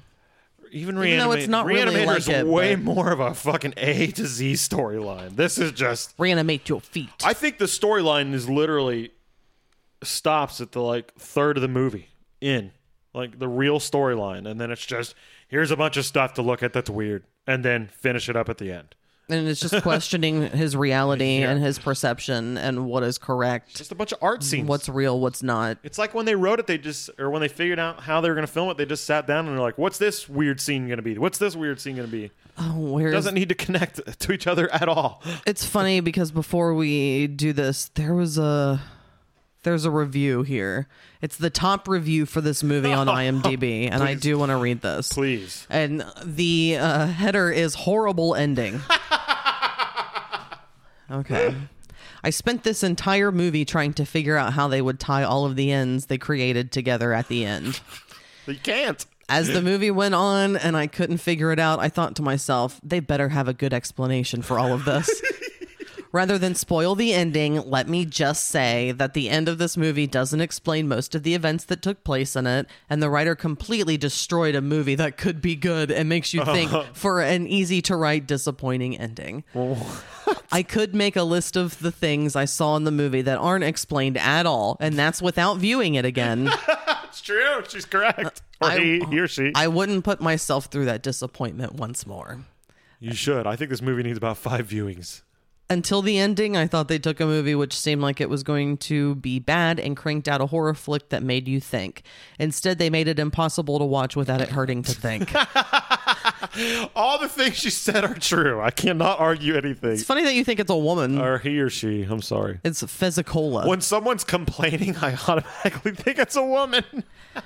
even Re-Animator. Even though it's Re-Animator, not really Re-Animator like is it, way but- more of a fucking A to Z storyline. This is just. Reanimate your feet. I think the storyline is literally stops at the like third of the movie in like the real storyline, and then it's just here's a bunch of stuff to look at that's weird, and then finish it up at the end. and it's just questioning his reality Yeah. and his perception and what is correct, Just a bunch of art scenes. what's real, what's not. It's like when they wrote it, they just or when they figured out how they were going to film it, they just sat down and they're like, "What's this weird scene going to be? What's this weird scene going to be?" Oh, where Doesn't need to connect to each other at all. it's funny because before we do this, there was a there's a review here. It's the top review for this movie on IMDb, and I do want to read this. Please. And the uh, header is horrible ending. okay. I spent this entire movie trying to figure out how they would tie all of the ends they created together at the end. You can't. As the movie went on and I couldn't figure it out, I thought to myself, they better have a good explanation for all of this. Rather than spoil the ending, let me just say that the end of this movie doesn't explain most of the events that took place in it, and the writer completely destroyed a movie that could be good and makes you think for an easy to write, disappointing ending. I could make a list of the things I saw in the movie that aren't explained at all, and that's without viewing it again. It's true. She's correct. Uh, or I- he, he or she. I wouldn't put myself through that disappointment once more. you should. I think this movie needs about five viewings. Until the ending, I thought they took a movie which seemed like it was going to be bad and cranked out a horror flick that made you think. Instead, they made it impossible to watch without it hurting to think. All the things you said are true. I cannot argue anything. it's funny that you think it's a woman. Or he or she. I'm sorry. It's Fezzicola. When someone's complaining, I automatically think it's a woman.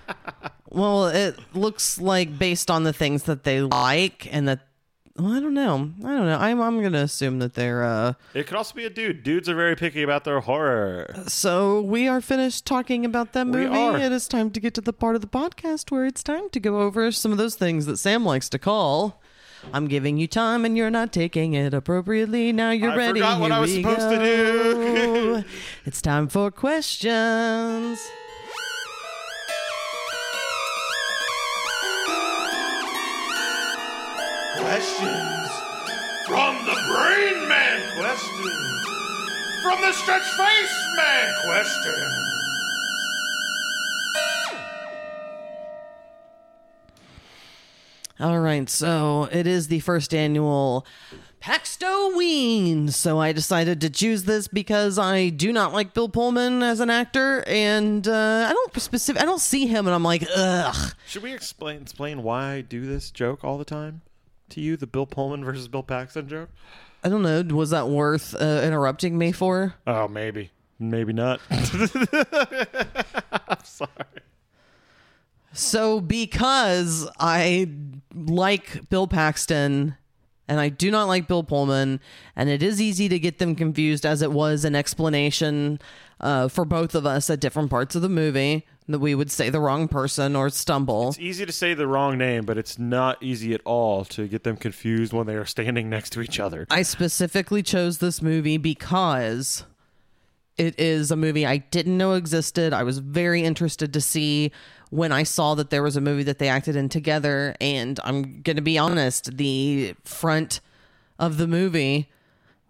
well, it looks like based on the things that they like and that. Well, I don't know. I don't know. I'm I'm gonna assume that they're. uh It could also be a dude. Dudes are very picky about their horror. So we are finished talking about that movie. are. It is time to get to the part of the podcast where it's time to go over some of those things that Sam likes to call. I'm giving you time and you're not taking it appropriately. Now you're I ready. forgot what Here I was we supposed to do. it's time for questions. Questions from the Brain Man. Questions from the Stretch Face Man. Questions. All right, so it is the first annual Paxtoween. So I decided to choose this because I do not like Bill Pullman as an actor, and uh, I don't specific. I don't see him, and I'm like, ugh. Should we explain explain why I do this joke all the time to you? The Bill Pullman versus Bill Paxton joke. I don't know. Was that worth uh, interrupting me for? Oh, maybe, maybe not. I'm sorry. So because I like Bill Paxton and I do not like Bill Pullman, and it is easy to get them confused as it was an explanation uh, for both of us at different parts of the movie that we would say the wrong person or stumble. It's easy to say the wrong name, but it's not easy at all to get them confused when they are standing next to each other. I specifically chose this movie because it is a movie I didn't know existed. I was very interested to see when I saw that there was a movie that they acted in together. And I'm going to be honest, the front of the movie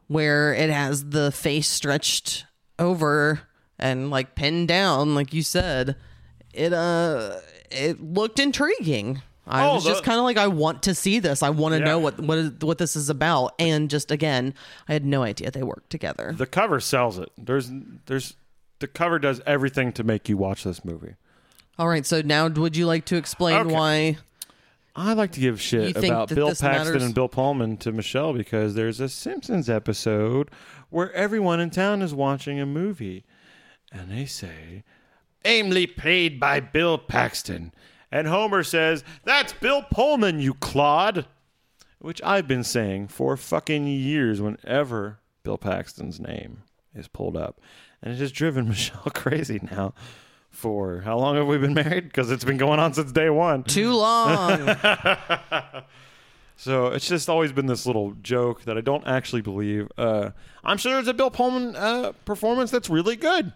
where it has the face stretched over and like pinned down, like you said, it, uh, it looked intriguing. I Oh, was just kind of like, I want to see this. I want to Yeah. know what what is, what this is about. And just again, I had no idea they worked together. The cover sells it. There's, there's, the cover does everything to make you watch this movie. All right, so now would you like to explain Okay. why? I like to give shit about Bill Paxton matters? and Bill Pullman to Michelle because there's a Simpsons episode where everyone in town is watching a movie and they say, Aimly played by Bill Paxton. And Homer says, That's Bill Pullman, you clod. Which I've been saying for fucking years whenever Bill Paxton's name is pulled up. And it has driven Michelle crazy now. For how long have we been married? Because it's been going on since day one. Too long. So it's just always been this little joke that I don't actually believe. Uh, I'm sure there's a Bill Pullman uh, performance that's really good,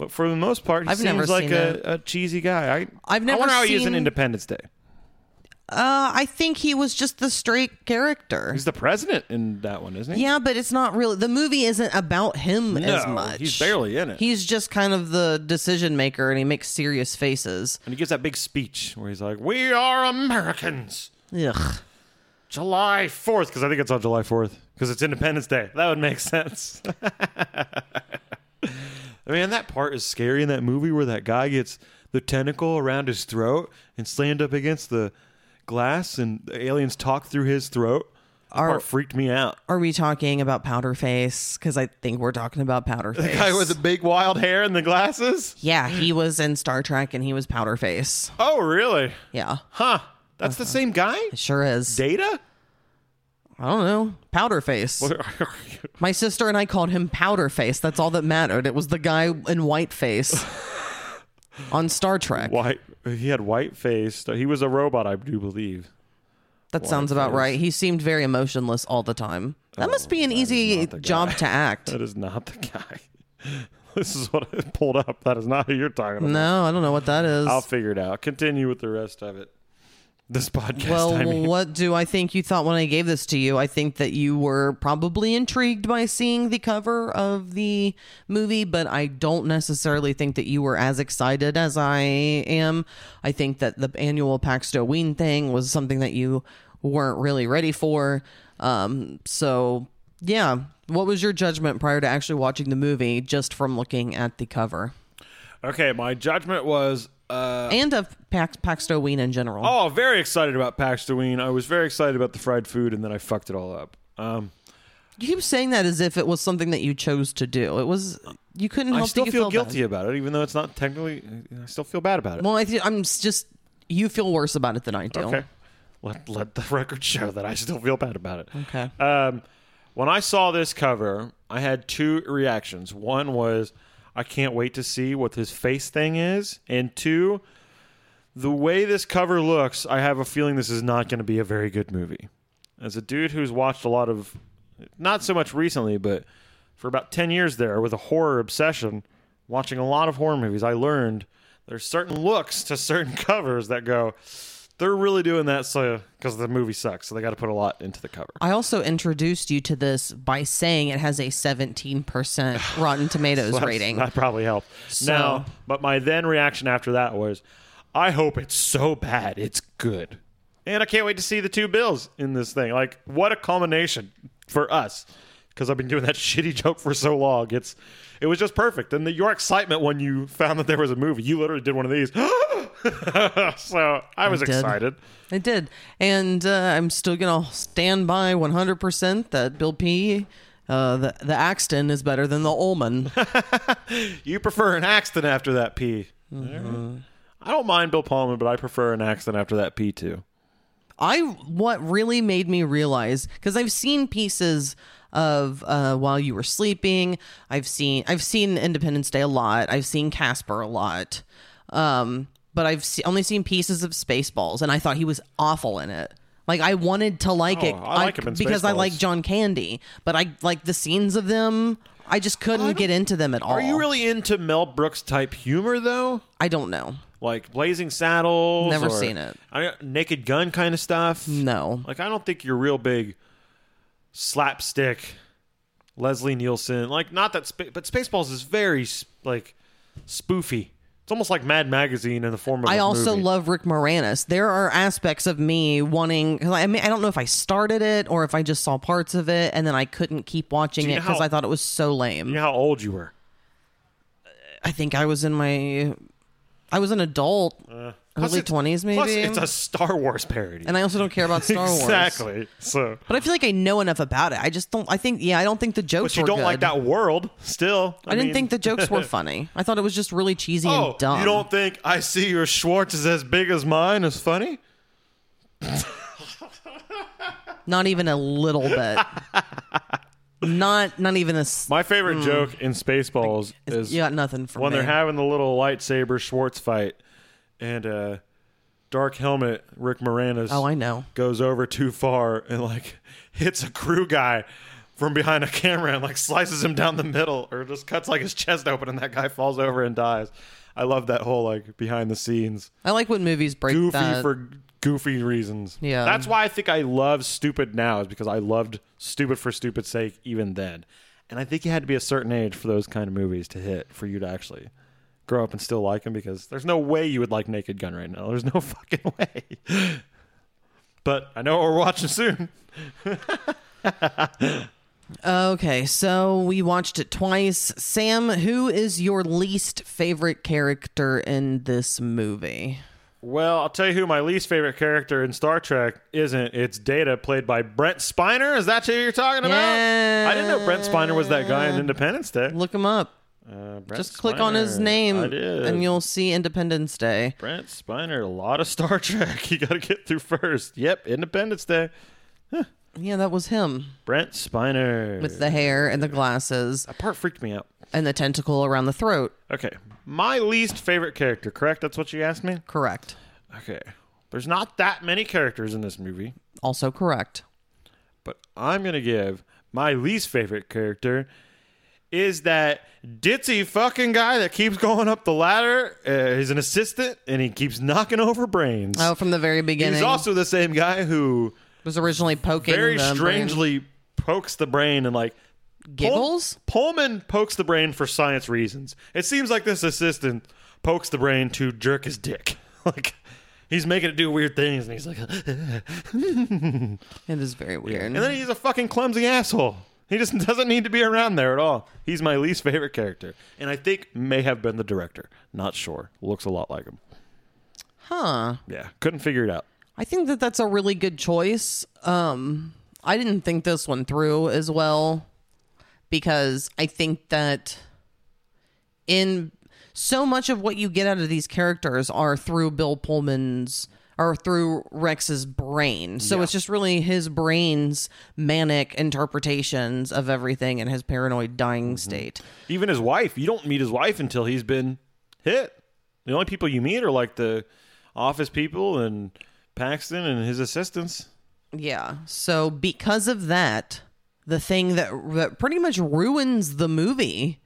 but for the most part, he I've seems never like seen a, a cheesy guy. I I've never I wonder how he is seen- in Independence Day. Uh, I think he was just the straight character. He's the president in that one, isn't he? Yeah, but it's not really. The movie isn't about him as No, much. he's barely in it. He's just kind of the decision maker, and he makes serious faces. And he gives that big speech where he's like, "We are Americans." Ugh. July 4th, because I think it's on July 4th, because it's Independence Day. That would make sense. I mean, that part is scary in that movie where that guy gets the tentacle around his throat and slammed up against the glass, and the aliens talk through his throat. That Are- part freaked me out. Are we talking about Powder Face? Because I think we're talking about Powder The guy with the big wild hair and the glasses? yeah, he was in Star Trek, and he was Powder Face. Oh, really? Yeah, Huh. That's uh-huh. the same guy? it sure is. Data? I don't know. Powder Face. What are you- My sister and I called him Powder Face. That's all that mattered. It was the guy in white face on Star Trek. White. He had white face. He was a robot, I do believe. That sounds about face. right. He seemed very emotionless all the time. That must be oh, an easy job to act. That is not the guy. This is what I pulled up. That is not who you're talking about. No, I don't know what that is. I'll figure it out. Continue with the rest of it. This podcast. well, I mean. what do I think you thought when I gave this to you? I think that you were probably intrigued by seeing the cover of the movie, but I don't necessarily think that you were as excited as I am. I think that the annual Paxto Ween thing was something that you weren't really ready for. Um, so, yeah. What was your judgment prior to actually watching the movie just from looking at the cover? Okay, my judgment was. Uh, and of Pax- Paxto Ween in general. oh, very excited about Paxtoween. I was very excited about the fried food, and then I fucked it all up. Um, You keep saying that as if it was something that you chose to do. It was you couldn't help I still that you feel guilty bad. about it, even though it's not technically. I still feel bad about it. Well, I th- I'm just you feel worse about it than I do. Okay. Let let the record show that I still feel bad about it. Okay. Um, when I saw this cover, I had two reactions. One was I can't wait to see what this face thing is, and two, the way this cover looks, I have a feeling this is not going to be a very good movie. As a dude who's watched a lot of, not so much recently, but for about ten years there with a horror obsession, watching a lot of horror movies, I learned there's certain looks to certain covers that go. They're really doing that so because the movie sucks, so they got to put a lot into the cover. I also introduced you to this by saying it has a 17% Rotten Tomatoes That's- rating. That probably helped. So- Now, but my then reaction after that was, I hope it's so bad it's good, and I can't wait to see the two bills in this thing. Like, what a culmination for us, because I've been doing that shitty joke for so long. It's it was just perfect, and the, your excitement when you found that there was a movie, you literally did one of these. so I was did. excited. I did. And uh, I'm still going to stand by 100% that Bill P. Uh, the, the Axton is better than the Ullman. You prefer an Axton after that P. Mm-hmm. I don't mind Bill Pullman, but I prefer an Axton after that P too. I what really made me realize because I've seen pieces of uh, while you were sleeping. I've seen I've seen Independence Day a lot. I've seen Casper a lot, um, but I've se- only seen pieces of Spaceballs, and I thought he was awful in it. Like I wanted to like Oh, it I like him in because I like John Candy, but I like the scenes of them. I just couldn't get into them at all. Are you really into Mel Brooks type humor though? I don't know. Like Blazing Saddles? Never or- seen it. I, Naked Gun kind of stuff? No. Like I don't think you're real big slapstick Leslie Nielsen. Like not that, spa- but Spaceballs is very like spoofy. It's almost like Mad Magazine in the form of. I also movie. love Rick Moranis. There are aspects of me wanting. I mean, I don't know if I started it or if I just saw parts of it and then I couldn't keep watching it because I thought it was so lame. You know how old you were? I think I was in my, I was an adult, Plus early twenties maybe. Plus, it's a Star Wars parody. and I also don't care about Star Wars. exactly. So, But I feel like I know enough about it. I just don't. I think yeah, I don't think the jokes but you don't good. like that world. Still, I, didn't think the jokes were funny. I thought it was just really cheesy Oh, and dumb. you don't think I see your Schwartz is as big as mine is funny? Not even a little bit. not not even a. s- My favorite mm. joke in Spaceballs is You got nothing for when me. they're having the little lightsaber Schwartz fight, and uh, Dark Helmet Rick Moranis oh, I know. goes over too far and like hits a crew guy from behind a camera and like slices him down the middle or just cuts like his chest open and that guy falls over and dies. I love that whole like behind the scenes I like when movies break goofy that. for goofy reasons. Yeah. That's why I think I love Stupid now, is because I loved Stupid for Stupid's sake even then. And I think you had to be a certain age for those kind of movies to hit for you to actually grow up and still like him because there's no way you would like Naked Gun right now. There's no fucking way. But I know what we're watching soon. Okay, so we watched it twice. Sam, who is your least favorite character in this movie? Well, I'll tell you who my least favorite character in Star Trek isn't. It's Data, played by Brent Spiner. Is that who you're talking about? I didn't know Brent Spiner was that guy in Independence Day. Look him up. Uh, Brent Just click on his name and you'll see Independence Day. Brent Spiner, a lot of Star Trek you got to get through first. Yep, Independence Day. Yeah, that was him Brent Spiner. with the hair and the glasses that part freaked me out. and the tentacle around the throat. Okay, my least favorite character. Correct? That's what you asked me. Correct. Okay, there's not that many characters in this movie, Also correct. but I'm gonna give my least favorite character is that ditzy fucking guy that keeps going up the ladder. Uh, he's an assistant and he keeps knocking over brains. Oh, from the very beginning. He's also the same guy who was originally poking very the brain. strangely pokes the brain and like giggles. Pull- Pullman pokes the brain for science reasons. It seems like this assistant pokes the brain to jerk his dick. like he's making it do weird things, and he's like, It is very weird. and then he's a fucking clumsy asshole. He just doesn't need to be around there at all. He's my least favorite character, and I think may have been the director. Not sure. Looks a lot like him. huh. Yeah, couldn't figure it out. I think that that's a really good choice. Um, I didn't think this one through as well because I think that in so much of what you get out of these characters are through Bill Pullman's or through Rex's brain. So Yeah. it's just really his brain's manic interpretations of everything and his paranoid dying mm-hmm. state. Even his wife, you don't meet his wife until he's been hit. The only people you meet are like the office people and Paxton and his assistants. Yeah. So because of that, the thing that that pretty much ruins the movie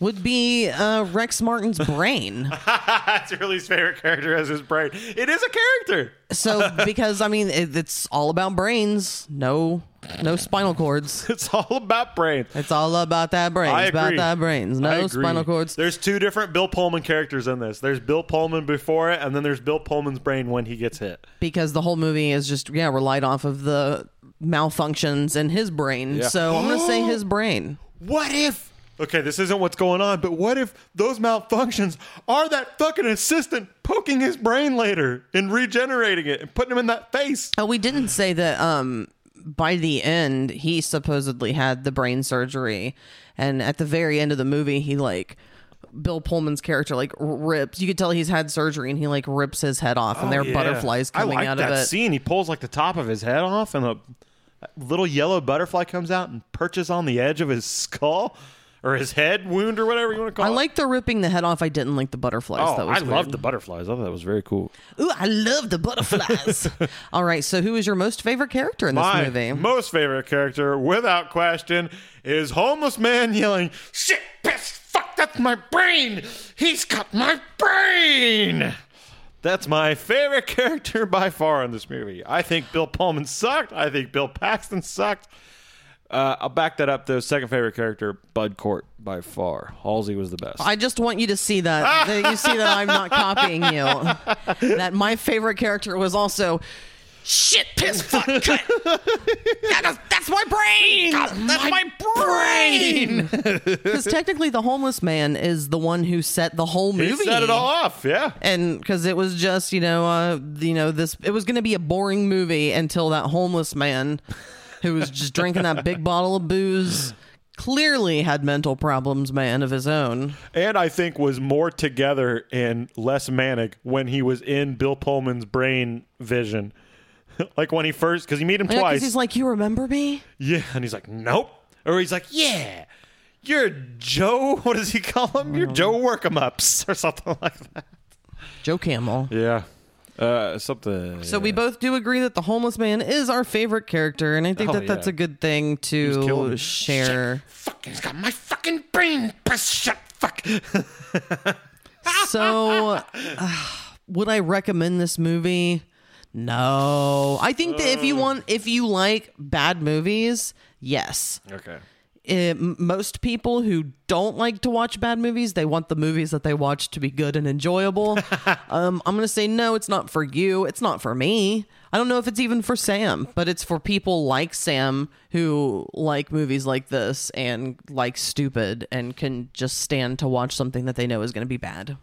would be uh, Rex Martin's brain. That's your least favorite character as his brain. It is a character. so because I mean it, it's all about brains, no no spinal cords. It's all about brains. It's all about that brains, I about agree. that brains, I no agree. spinal cords. There's two different Bill Pullman characters in this. There's Bill Pullman before it, and then there's Bill Pullman's brain when he gets hit. Because the whole movie is just yeah relied off of the malfunctions in his brain. So I'm gonna say his brain. What if? Okay, this isn't what's going on, but what if those malfunctions are that fucking assistant poking his brain later and regenerating it and putting him in that face? Oh, we didn't say that um by the end he supposedly had the brain surgery and at the very end of the movie he like Bill Pullman's character like rips you could tell he's had surgery and he like rips his head off and there are Oh, Yeah. butterflies coming I like out that of it. scene. He pulls like the top of his head off, and a little yellow butterfly comes out and perches on the edge of his skull or his head wound or whatever you want to call I it. I like the ripping the head off. I didn't like the butterflies. Oh, that was I weird. loved the butterflies. I thought that was very cool. Ooh, I love the butterflies. All right, so who is your most favorite character in this movie? My movie? most favorite character, without question, is homeless man yelling, "Shit, piss, fuck! That's my brain. He's got my brain." That's my favorite character by far in this movie. I think Bill Pullman sucked. I think Bill Paxton sucked. Uh, I'll back that up though. Second favorite character, Bud Cort by far. Halsey was the best. I just want you to see that. that you see that I'm not copying you. That my favorite character was also shit, piss, fuck, cut. That is- that's my brain. That's my, brain. Because technically, the homeless man is the one who set the whole movie. he set it all off. Yeah. and because it was just you know uh you know this it was going to be a boring movie until that homeless man who was just drinking that big bottle of booze clearly had mental problems man of his own and I think was more together and less manic when he was in Bill Pullman's brain vision. like when he first, because you meet him Yeah, twice. he's like you remember me yeah, and he's like, nope. Or he's like, yeah, you're Joe. What does he call him? You're mm-hmm. Joe Work'em Ups or something like that. joe camel Yeah. Uh, something. so we both do agree that the homeless man is our favorite character and i think Oh, that that's a good thing to share Fuck, he's got my fucking brain. Shut, fuck. so uh, would i recommend this movie No, I think that if you want, if you like bad movies, yes. Okay. Eh, m most people who don't like to watch bad movies, they want the movies that they watch to be good and enjoyable. um, I'm gonna say no, it's not for you. It's not for me. I don't know if it's even for Sam, but it's for people like Sam who like movies like this and like stupid and can just stand to watch something that they know is gonna be bad.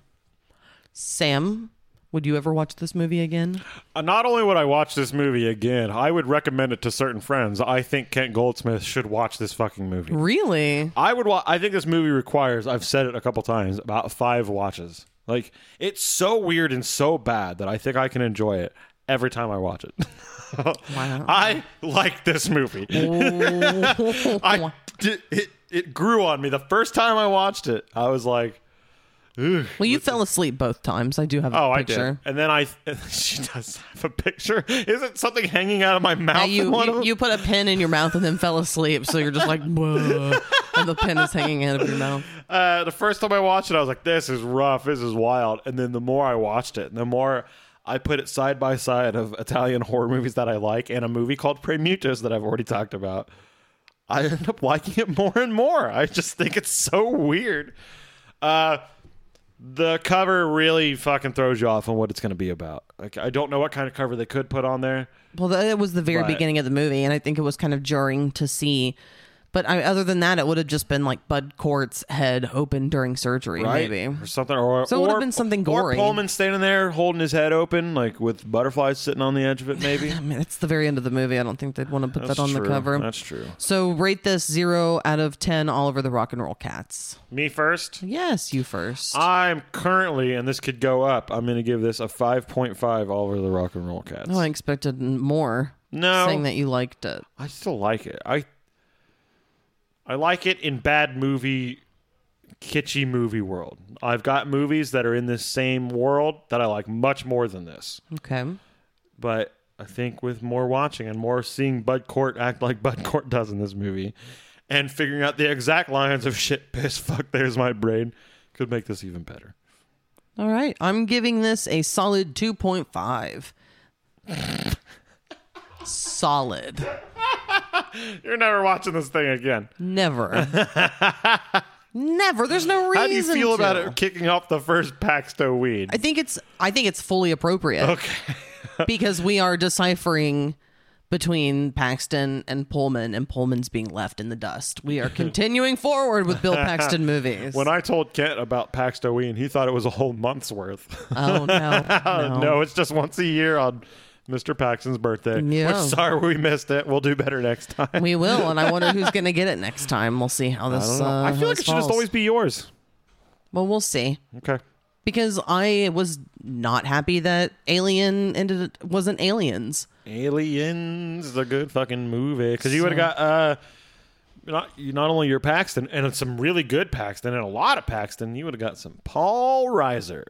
Sam, would you ever watch this movie again? Uh, not only would I watch this movie again, I would recommend it to certain friends. I think Kent Goldsmith should watch this fucking movie. Really? I would. Wa- I think this movie requires. I've said it a couple times. About five watches. Like it's so weird and so bad that I think I can enjoy it every time I watch it. Wow. I like this movie. I it, it grew on me the first time I watched it. I was like. Well, you fell asleep both times. I do have a Oh, I picture. did. And then I, she does have a picture. Is it something hanging out of my mouth? In you, you you put a pin in your mouth and then fell asleep, so you're just like, "Whoa," and the pin is hanging out of your mouth. uh, the first time I watched it, I was like, "This is rough. This is wild." And then the more I watched it, the more I put it side by side of Italian horror movies that I like and a movie called Premutos that I've already talked about. I end up liking it more and more. I just think it's so weird. Uh, the cover really fucking throws you off on what it's going to be about. Like, I don't know what kind of cover they could put on there. Well, that was the very Right. beginning of the movie, and I think it was kind of jarring to see. But I, other than that, it would have just been like Bud Cort's head open during surgery, right? maybe. or something, or So it would've been something gory. Or. Pullman standing there holding his head open, like with butterflies sitting on the edge of it. Maybe I mean, it's the very end of the movie. I don't think they'd want to put That's that on true. the cover. That's true. So rate this zero out of ten all over the rock and roll cats. Me first. Yes, you first. I'm currently, and this could go up. I'm going to give this a 5.5 all over the Rock and Roll Cats. oh, I expected more. No. saying that you liked it. I still like it. I I like it in bad movie, kitschy movie world. I've got movies that are in this same world that I like much more than this. Okay. but I think with more watching and more seeing Bud Cort act like Bud Cort does in this movie, and figuring out the exact lines of shit, piss, fuck, there's my brain, could make this even better. All right. I'm giving this a solid 2.5. solid. You're never watching this thing again. Never. Never. There's no reason How do you feel to. about it kicking off the first Paxto weed? I think it's I think it's fully appropriate. Okay. because we are deciphering between Paxton and Pullman and Pullman's being left in the dust. We are continuing forward with Bill Paxton movies. When I told Kent about Paxto weed, he thought it was a whole month's worth. oh no. No. no, it's just once a year on Mr. Paxton's birthday. Yeah. Which, sorry we missed it. We'll do better next time. We will, and I wonder who's going to get it next time. We'll see how this. don't. Uh, I feel like it should just always be yours. Well, we'll see. Okay. Because I was not happy that Alien ended wasn't Aliens. Aliens is a good fucking movie because you would have got uh not not only your Paxton and some really good Paxton and a lot of Paxton. You would have got some Paul Reiser.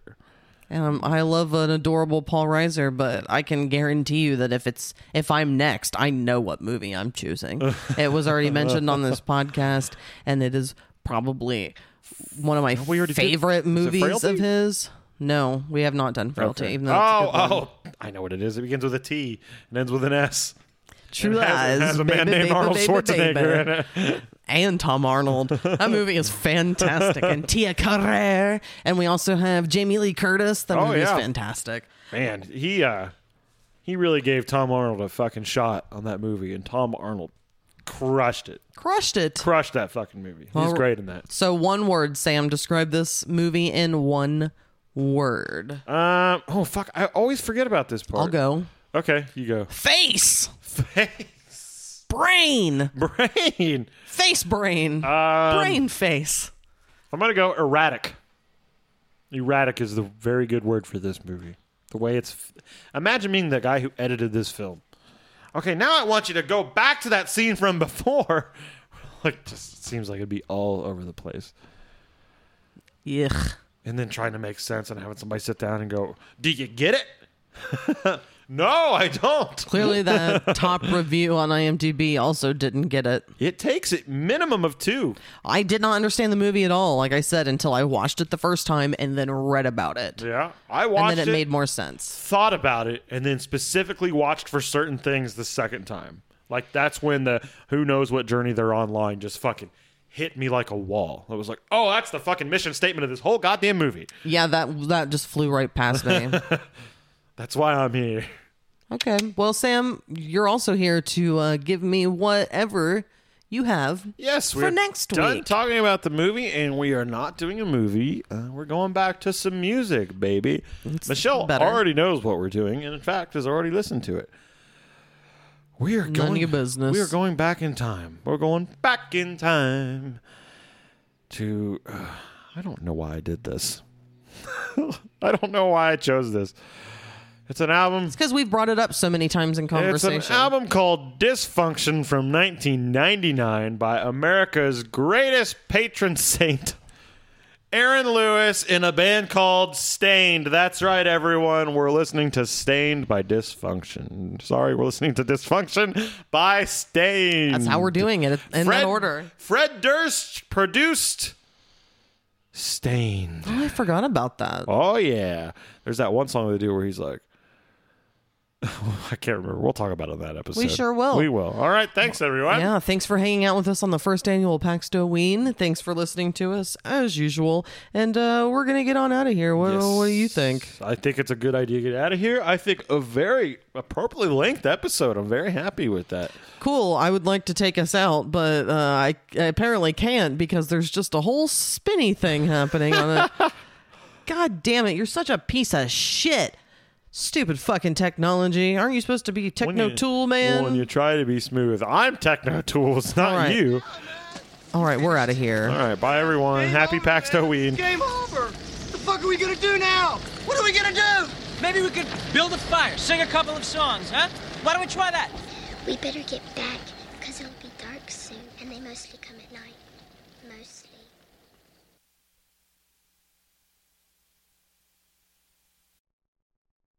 And um, I love an adorable Paul Reiser, but I can guarantee you that if it's if I'm next, I know what movie I'm choosing. it was already mentioned on this podcast, and it is probably one of my already did- favorite movies of his. No, we have not done Frailty. Okay. Even though it's a Oh, good one. oh, I know what it is. It begins with a T and ends with an S. True It has, Lies. it has a man baby, named baby, Arnold baby, Schwarzenegger baby. in it. And Tom Arnold. That movie is fantastic. And Tia Carrere. And we also have Jamie Lee Curtis. That Oh, movie is yeah. fantastic. Man, he uh he really gave Tom Arnold a fucking shot on that movie, and Tom Arnold crushed it. Crushed it. Crushed that fucking movie. He's Well, great in that. So, one word, Sam, describe this movie in one word. Um. Oh fuck! I always forget about this part. I'll go. Okay, you go. Face. Face, Brain. brain. Face brain. Um, brain face. I'm gonna go erratic. Erratic is the very good word for this movie. The way it's. Imagine being the guy who edited this film. Okay, now I want you to go back to that scene from before. like, just seems like it'd be all over the place. Yuck. and then trying to make sense and having somebody sit down and go, "Do you get it?" No, I don't. Clearly, that top review on IMDb also didn't get it. It takes a minimum of two. I did not understand the movie at all, like I said, until I watched it the first time and then read about it. Yeah, I watched it. And then it, it, made more sense. thought about it, and then specifically watched for certain things the second time. Like that's when the who knows what journey they're on line just fucking hit me like a wall. I was like, oh, that's the fucking mission statement of this whole goddamn movie. Yeah, that that just flew right past me. That's why I'm here. okay. Well, Sam, you're also here to uh, give me whatever you have. Yes, For we're next done week. talking about the movie, and we are not doing a movie. Uh, we're going back to some music, baby. Michelle better. already knows what we're doing, and in fact, has already listened to it. We are None going. of your business. We are going back in time. We're going back in time to. Uh, I don't know why I did this. I don't know why I chose this. It's an album It's Because we've brought it up so many times in it's conversation. an album called Dysfunction from 1999 by America's greatest patron saint, Aaron Lewis, in a band called Staind. That's right, everyone. We're listening to Staind by Dysfunction. Sorry, we're listening to Dysfunction by Staind. That's how we're doing it in Fred, that order. Fred Durst produced Staind. Oh, I forgot about that. Oh yeah, there's that one song they do where he's like, I can't remember. We'll talk about it in that episode. We sure will. We will. All right. Thanks, everyone. Yeah, thanks for hanging out with us on the first annual Pax Ween. Thanks for listening to us as usual. And uh, we're going to get on out of here. What, Yes. what do you think? I think it's a good idea to get out of here. I think a very appropriately length episode. I'm very happy with that. Cool. I would like to take us out, but uh, I, I apparently can't because there's just a whole spinny thing happening on it. God damn it. You're such a piece of shit. Stupid fucking technology. Aren't you supposed to be techno you- tool man? When you try to be smooth, I'm Techno Tools, not All right. you. All right, we're out of here. All right. Bye, everyone. happy Pax Weed. Game over. The fuck are we gonna do now? What are we gonna do? Maybe we could build a fire, sing a couple of songs, huh? Why don't we try that? We better get back,